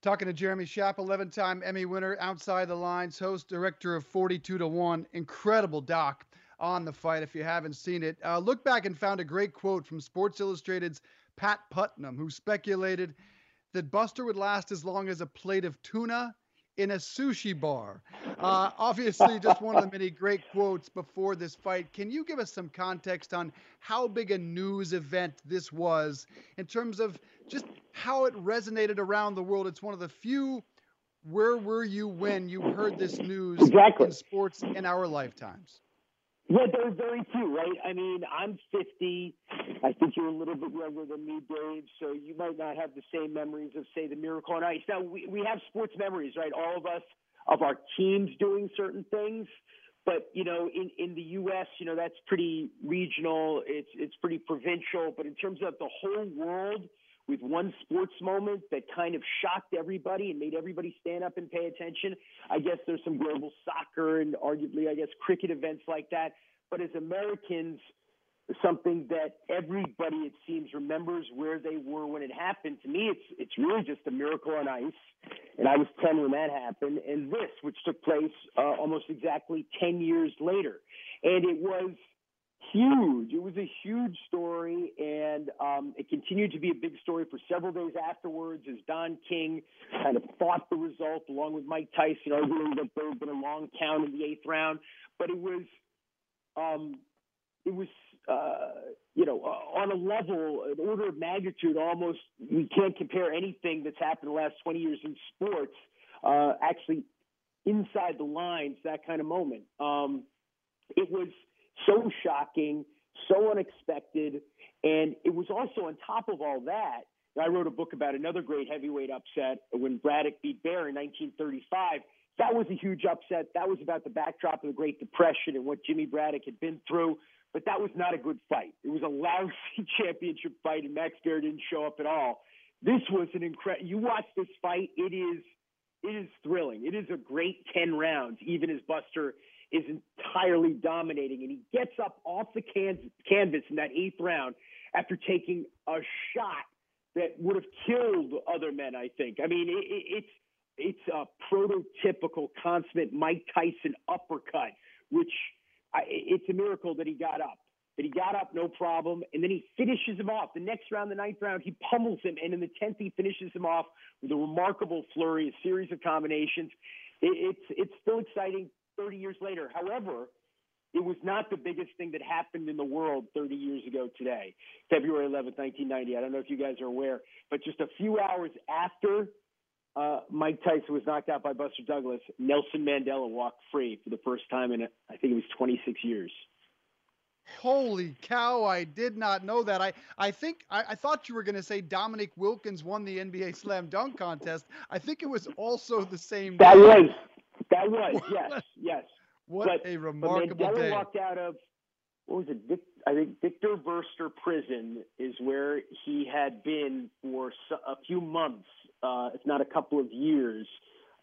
Talking to Jeremy Schaap, 11 time Emmy winner, Outside the Lines, host, director of 42 to 1. Incredible doc on the fight if you haven't seen it. Uh, look back and found a great quote from Sports Illustrated's Pat Putnam, who speculated that Buster would last as long as a plate of tuna in a sushi bar. Uh, obviously, just one of the many great quotes before this fight. Can you give us some context on how big a news event this was in terms of just how it resonated around the world? It's one of the few. Where were you when you heard this news exactly. in sports in our lifetimes? Yeah, there are very few, right? I mean, I'm 50. I think you're a little bit younger than me, Dave, so you might not have the same memories of, say, the Miracle on Ice. Now, we, we have sports memories, right? All of us of our teams doing certain things. But you know, in, in the U.S., you know that's pretty regional. It's it's pretty provincial. But in terms of the whole world, with one sports moment that kind of shocked everybody and made everybody stand up and pay attention. I guess there's some global soccer and arguably, I guess, cricket events like that. But as Americans, something that everybody it seems remembers where they were when it happened. To me, it's it's really just a miracle on ice, and I was ten when that happened, and this, which took place uh, almost exactly ten years later, and it was huge. It was a huge story, and um, it continued to be a big story for several days afterwards as Don King kind of fought the result along with Mike Tyson, arguing that there had been a long count in the eighth round. But it was, um, it was, uh, you know, uh, on a level, an order of magnitude, almost we can't compare anything that's happened the last 20 years in sports. Uh, actually, inside the lines, that kind of moment. Um, it was so shocking, so unexpected. And it was also on top of all that, I wrote a book about another great heavyweight upset when Braddock beat Baer in 1935. That was a huge upset. That was about the backdrop of the Great Depression and what Jimmy Braddock had been through. But that was not a good fight. It was a lousy (laughs) championship fight, and Max Baer didn't show up at all. This was an incredible. You watch this fight; it is, it is thrilling. It is a great ten rounds, even as Buster is entirely dominating, and he gets up off the can- canvas in that eighth round after taking a shot that would have killed other men. I think. I mean, it, it, it's it's a prototypical consummate Mike Tyson uppercut, which I, it's a miracle that he got up. That he got up, no problem, and then he finishes him off. The next round, the ninth round, he pummels him, and in the tenth, he finishes him off with a remarkable flurry, a series of combinations. It, it's it's still exciting 30 years later. However, it was not the biggest thing that happened in the world 30 years ago today, February 11th, 1990. I don't know if you guys are aware, but just a few hours after uh, Mike Tyson was knocked out by Buster Douglas, Nelson Mandela walked free for the first time in, I think it was 26 years. Holy cow! I did not know that. I I think I, I thought you were going to say Dominique Wilkins won the NBA Slam Dunk contest. I think it was also the same. That day. was that was yes, yes. What but, a remarkable but Mandela day! walked out of what was it? Vic, I think Victor Verster Prison is where he had been for a few months, uh, if not a couple of years,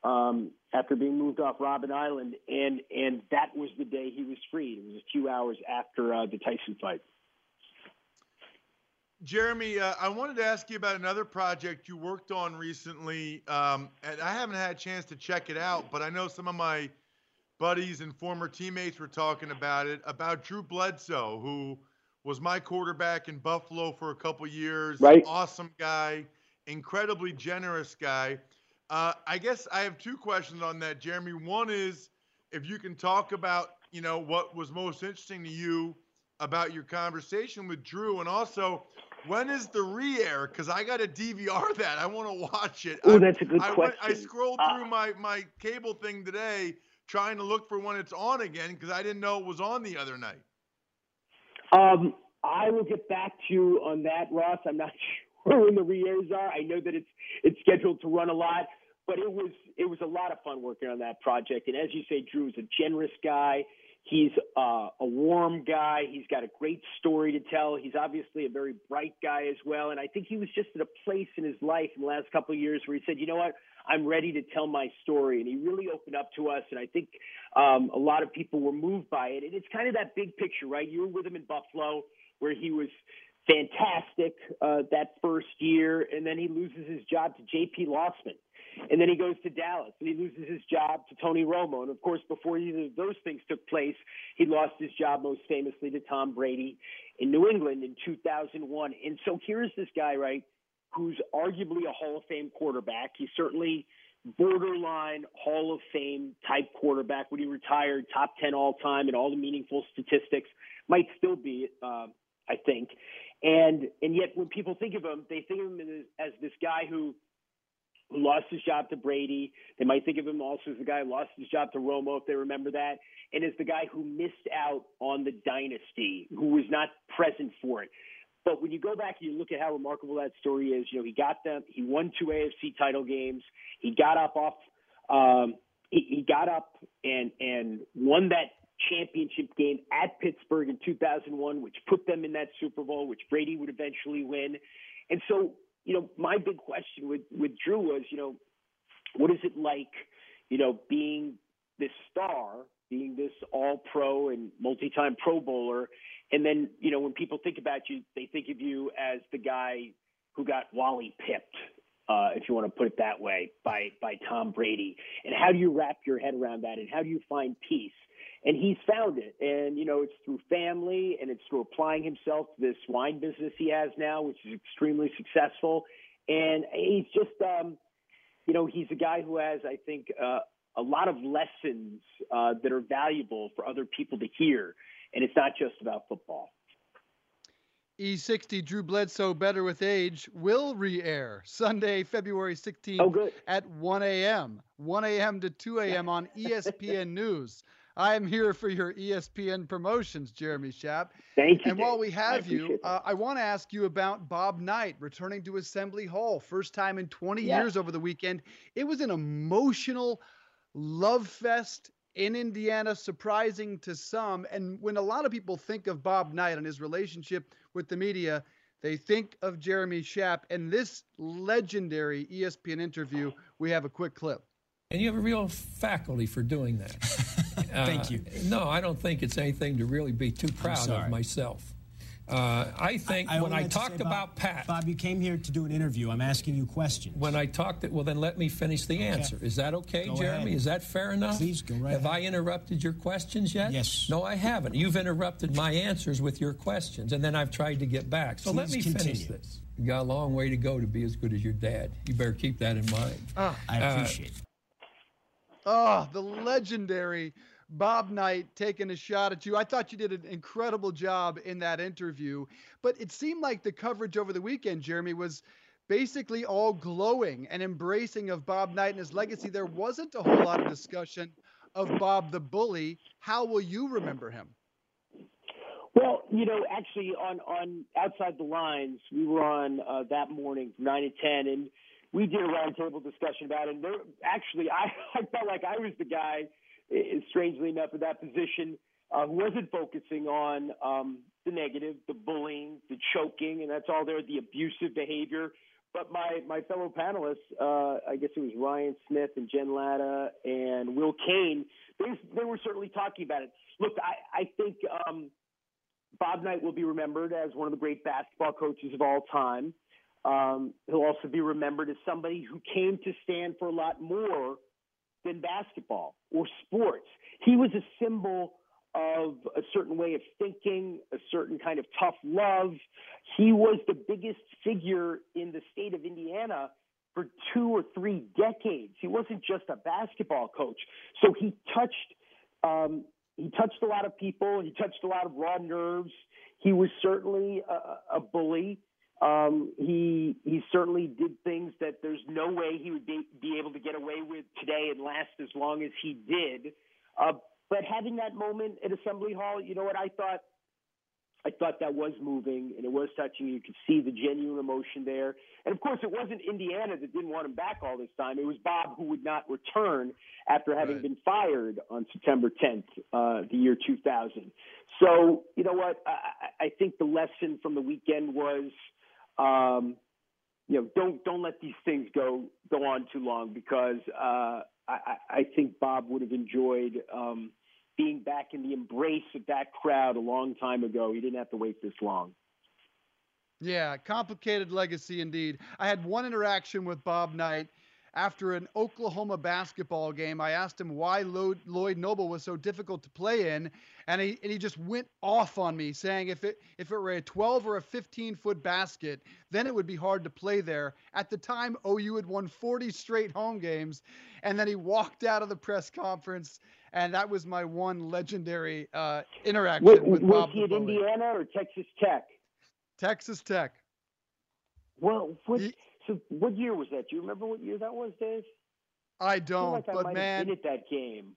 um, after being moved off Robben Island, and and that was the day he was freed. It was a few hours after uh, the Tyson fight. Jeremy, uh, I wanted to ask you about another project you worked on recently, um, and I haven't had a chance to check it out, but I know some of my buddies and former teammates were talking about it. About Drew Bledsoe, who was my quarterback in Buffalo for a couple years. Right. Awesome guy, incredibly generous guy. Uh, I guess I have two questions on that, Jeremy. One is if you can talk about, you know, what was most interesting to you about your conversation with Drew, and also when is the re-air? Because I got to DVR (laughs) that. I want to watch it. Oh, that's a good I, question. I scrolled Uh, through my my cable thing today, trying to look for when it's on again because I didn't know it was on the other night. Um, I will get back to you on that, Ross. I'm not (laughs) sure when the re-airs are. I know that it's it's scheduled to run a lot, but it was it was a lot of fun working on that project. And as you say, Drew is a generous guy. He's uh, a warm guy. He's got a great story to tell. He's obviously a very bright guy as well. And I think he was just at a place in his life in the last couple of years where he said, you know what? I'm ready to tell my story. And he really opened up to us. And I think um, a lot of people were moved by it. And it's kind of that big picture, right? You were with him in Buffalo where he was fantastic uh, that first year. And then he loses his job to J.P. Losman and then he goes to Dallas and he loses his job to Tony Romo. And of course, before either of those things took place, he lost his job most famously to Tom Brady in New England in 2001. And so here's this guy, right, who's arguably a Hall of Fame quarterback. He's certainly borderline Hall of Fame type quarterback when he retired, top 10 all time and all the meaningful statistics. Might still be, uh, I think. And and yet when people think of him, they think of him as, as this guy who who lost his job to Brady. They might think of him also as the guy who lost his job to Romo, if they remember that, and as the guy who missed out on the dynasty, who was not present for it. But when you go back and you look at how remarkable that story is, you know, he got them, he won two AFC title games, he got up off, um, he, he got up and and won that championship game at Pittsburgh in 2001, which put them in that Super Bowl, which Brady would eventually win. And so you know, my big question with, with Drew was, you know, what is it like, you know, being this star, being this all pro and multi time pro bowler. And then, you know, when people think about you, they think of you as the guy who got Wally Pipped, uh, if you want to put it that way, by, by Tom Brady. And how do you wrap your head around that? And how do you find peace? And he's found it. And you know, it's through family and it's through applying himself to this wine business he has now, which is extremely successful. And he's just, um, you know, he's a guy who has, I think, uh, a lot of lessons uh, that are valuable for other people to hear. And it's not just about football. E60 Drew Bledsoe Better with Age will re air Sunday, February 16th oh, at 1 a.m. 1 a.m. to 2 a.m. (laughs) on ESPN News. I am here for your ESPN promotions, Jeremy Schaap. Thank you. And while we have you, uh, I want to ask you about Bob Knight returning to Assembly Hall, first time in 20 yeah. years over the weekend. It was an emotional love fest in Indiana, surprising to some. And when a lot of people think of Bob Knight and his relationship with the media, they think of Jeremy Schaap. And this legendary ESPN interview, we have a quick clip. And you have a real faculty for doing that. (laughs) Thank uh, you. No, I don't think it's anything to really be too proud of myself. Uh, I think I, I when I talked say, about Pat. Bob, you came here to do an interview. I'm asking you questions. When I talked, well, then let me finish the okay. answer. Is that okay, go Jeremy? Ahead. Is that fair enough? Please go right Have ahead. I interrupted your questions yet? Yes. No, I haven't. You've interrupted my answers with your questions, and then I've tried to get back. So Please let me continue. finish this. You got a long way to go to be as good as your dad. You better keep that in mind. Oh, I uh, appreciate uh, it. Oh, the legendary Bob Knight taking a shot at you. I thought you did an incredible job in that interview, but it seemed like the coverage over the weekend, Jeremy, was basically all glowing and embracing of Bob Knight and his legacy. There wasn't a whole lot of discussion of Bob the Bully. How will you remember him? Well, you know, actually, on on outside the lines, we were on uh, that morning from nine to ten, and we did a roundtable discussion about it. And there, actually, I, (laughs) I felt like I was the guy, strangely enough, in that position uh, who wasn't focusing on um, the negative, the bullying, the choking, and that's all there, the abusive behavior. But my, my fellow panelists, uh, I guess it was Ryan Smith and Jen Lada and Will Cain, they, they were certainly talking about it. Look, I, I think um, Bob Knight will be remembered as one of the great basketball coaches of all time. Um, he'll also be remembered as somebody who came to stand for a lot more than basketball or sports. He was a symbol of a certain way of thinking, a certain kind of tough love. He was the biggest figure in the state of Indiana for two or three decades. He wasn't just a basketball coach. So he touched um, he touched a lot of people. And he touched a lot of raw nerves. He was certainly a, a bully. Um, he he certainly did things that there's no way he would be, be able to get away with today and last as long as he did. Uh, but having that moment at Assembly Hall, you know what I thought? I thought that was moving and it was touching. You could see the genuine emotion there. And of course, it wasn't Indiana that didn't want him back all this time. It was Bob who would not return after having right. been fired on September 10th, uh, the year 2000. So, you know what? I, I think the lesson from the weekend was, um, you know, don't don't let these things go go on too long because uh, I, I think Bob would have enjoyed. Um, being back in the embrace of that crowd a long time ago. He didn't have to wait this long. Yeah, complicated legacy indeed. I had one interaction with Bob Knight after an Oklahoma basketball game. I asked him why Lloyd Noble was so difficult to play in, and he and he just went off on me, saying if it if it were a 12 or a 15 foot basket, then it would be hard to play there. At the time, OU had won 40 straight home games, and then he walked out of the press conference and that was my one legendary uh, interaction was, with was Bob. Was he at Indiana or Texas Tech? Texas Tech. Well, what, he, so what year was that? Do you remember what year that was, Dave? I don't, I like but I man, have been at that game.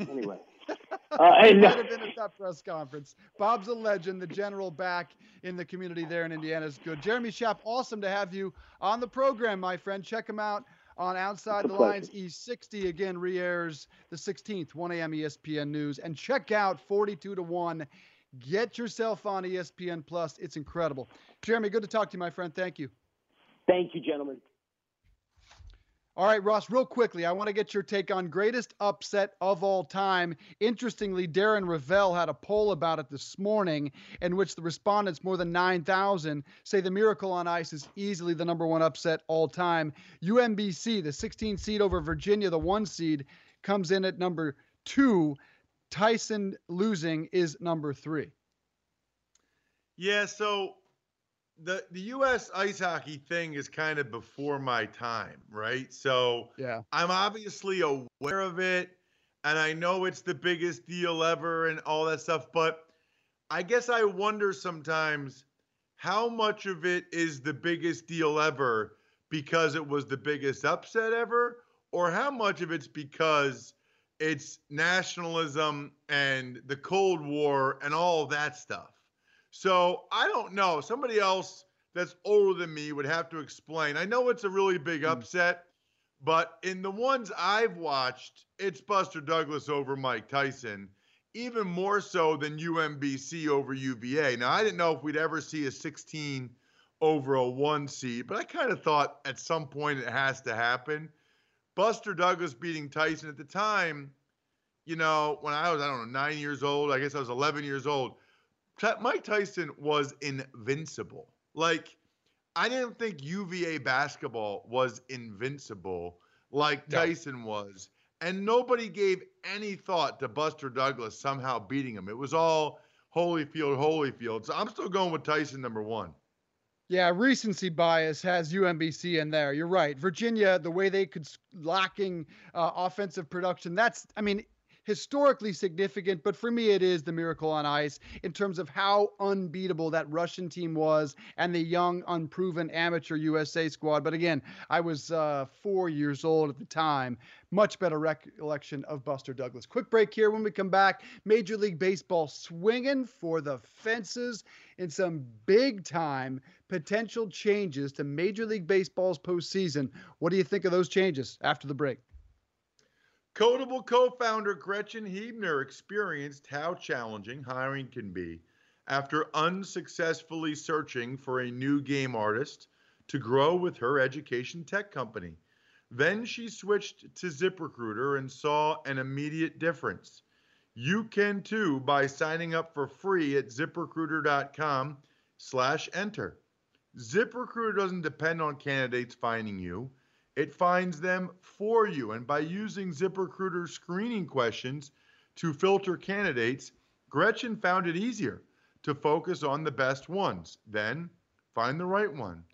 (laughs) anyway. (laughs) Uh, and, might have been at that press conference. Bob's a legend, the general back in the community there in Indiana is good. Jeremy Schaap, awesome to have you on the program, my friend. Check him out on Outside the Lines E60 again re-airs the 16th, 1 a.m. ESPN News, and check out 42 to one. Get yourself on ESPN Plus. It's incredible. Jeremy, good to talk to you, my friend. Thank you. Thank you, gentlemen. All right, Ross, real quickly, I want to get your take on greatest upset of all time. Interestingly, Darren Rovell had a poll about it this morning in which the respondents, more than 9,000, say the Miracle on Ice is easily the number one upset all time. UMBC, the 16 seed over Virginia, the one seed, comes in at number two. Tyson losing is number three. Yeah, so the the U.S. ice hockey thing is kind of before my time, right? So yeah, I'm obviously aware of it, and I know it's the biggest deal ever and all that stuff. But I guess I wonder sometimes how much of it is the biggest deal ever because it was the biggest upset ever, or how much of it's because it's nationalism and the Cold War and all that stuff. So I don't know. Somebody else that's older than me would have to explain. I know it's a really big hmm. upset, but in the ones I've watched, it's Buster Douglas over Mike Tyson, even more so than UMBC over UVA. Now, I didn't know if we'd ever see a 16 over a one seed, but I kind of thought at some point it has to happen. Buster Douglas beating Tyson at the time, you know, when I was, I don't know, nine years old, I guess I was 11 years old Mike Tyson was invincible. Like, I didn't think UVA basketball was invincible like no. Tyson was. And nobody gave any thought to Buster Douglas somehow beating him. It was all Holyfield, Holyfield. So I'm still going with Tyson number one. Yeah, recency bias has UMBC in there. You're right. Virginia, the way they could lacking uh, offensive production. That's, I mean, historically significant, but for me, it is the miracle on ice in terms of how unbeatable that Russian team was and the young, unproven amateur USA squad. But again, I was uh, four years old at the time. Much better recollection of Buster Douglas. Quick break here. When we come back, Major League Baseball swinging for the fences in some big time potential changes to Major League Baseball's postseason. What do you think of those changes after the break? Kodable co founder Grechen Huebner experienced how challenging hiring can be after unsuccessfully searching for a new game artist to grow with her education tech company. Then she switched to ZipRecruiter and saw an immediate difference. You can too by signing up for free at ziprecruiter.com slash enter. ZipRecruiter doesn't depend on candidates finding you. It finds them for you. And by using ZipRecruiter screening questions to filter candidates, Grechen found it easier to focus on the best ones, then find the right one.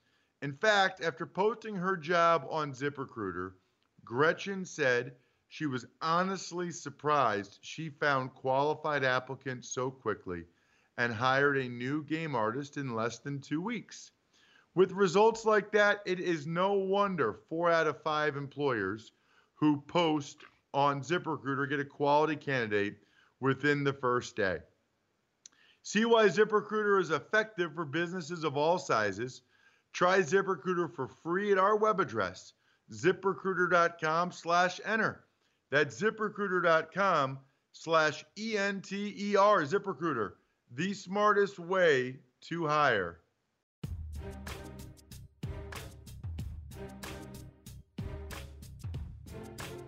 In fact, after posting her job on ZipRecruiter, Grechen said she was honestly surprised she found qualified applicants so quickly and hired a new game artist in less than two weeks. With results like that, it is no wonder four out of five employers who post on ZipRecruiter get a quality candidate within the first day. See why ZipRecruiter is effective for businesses of all sizes. Try ZipRecruiter for free at our web address, ziprecruiter.com slash enter. That's ziprecruiter.com slash E-N-T-E-R, ZipRecruiter, the smartest way to hire.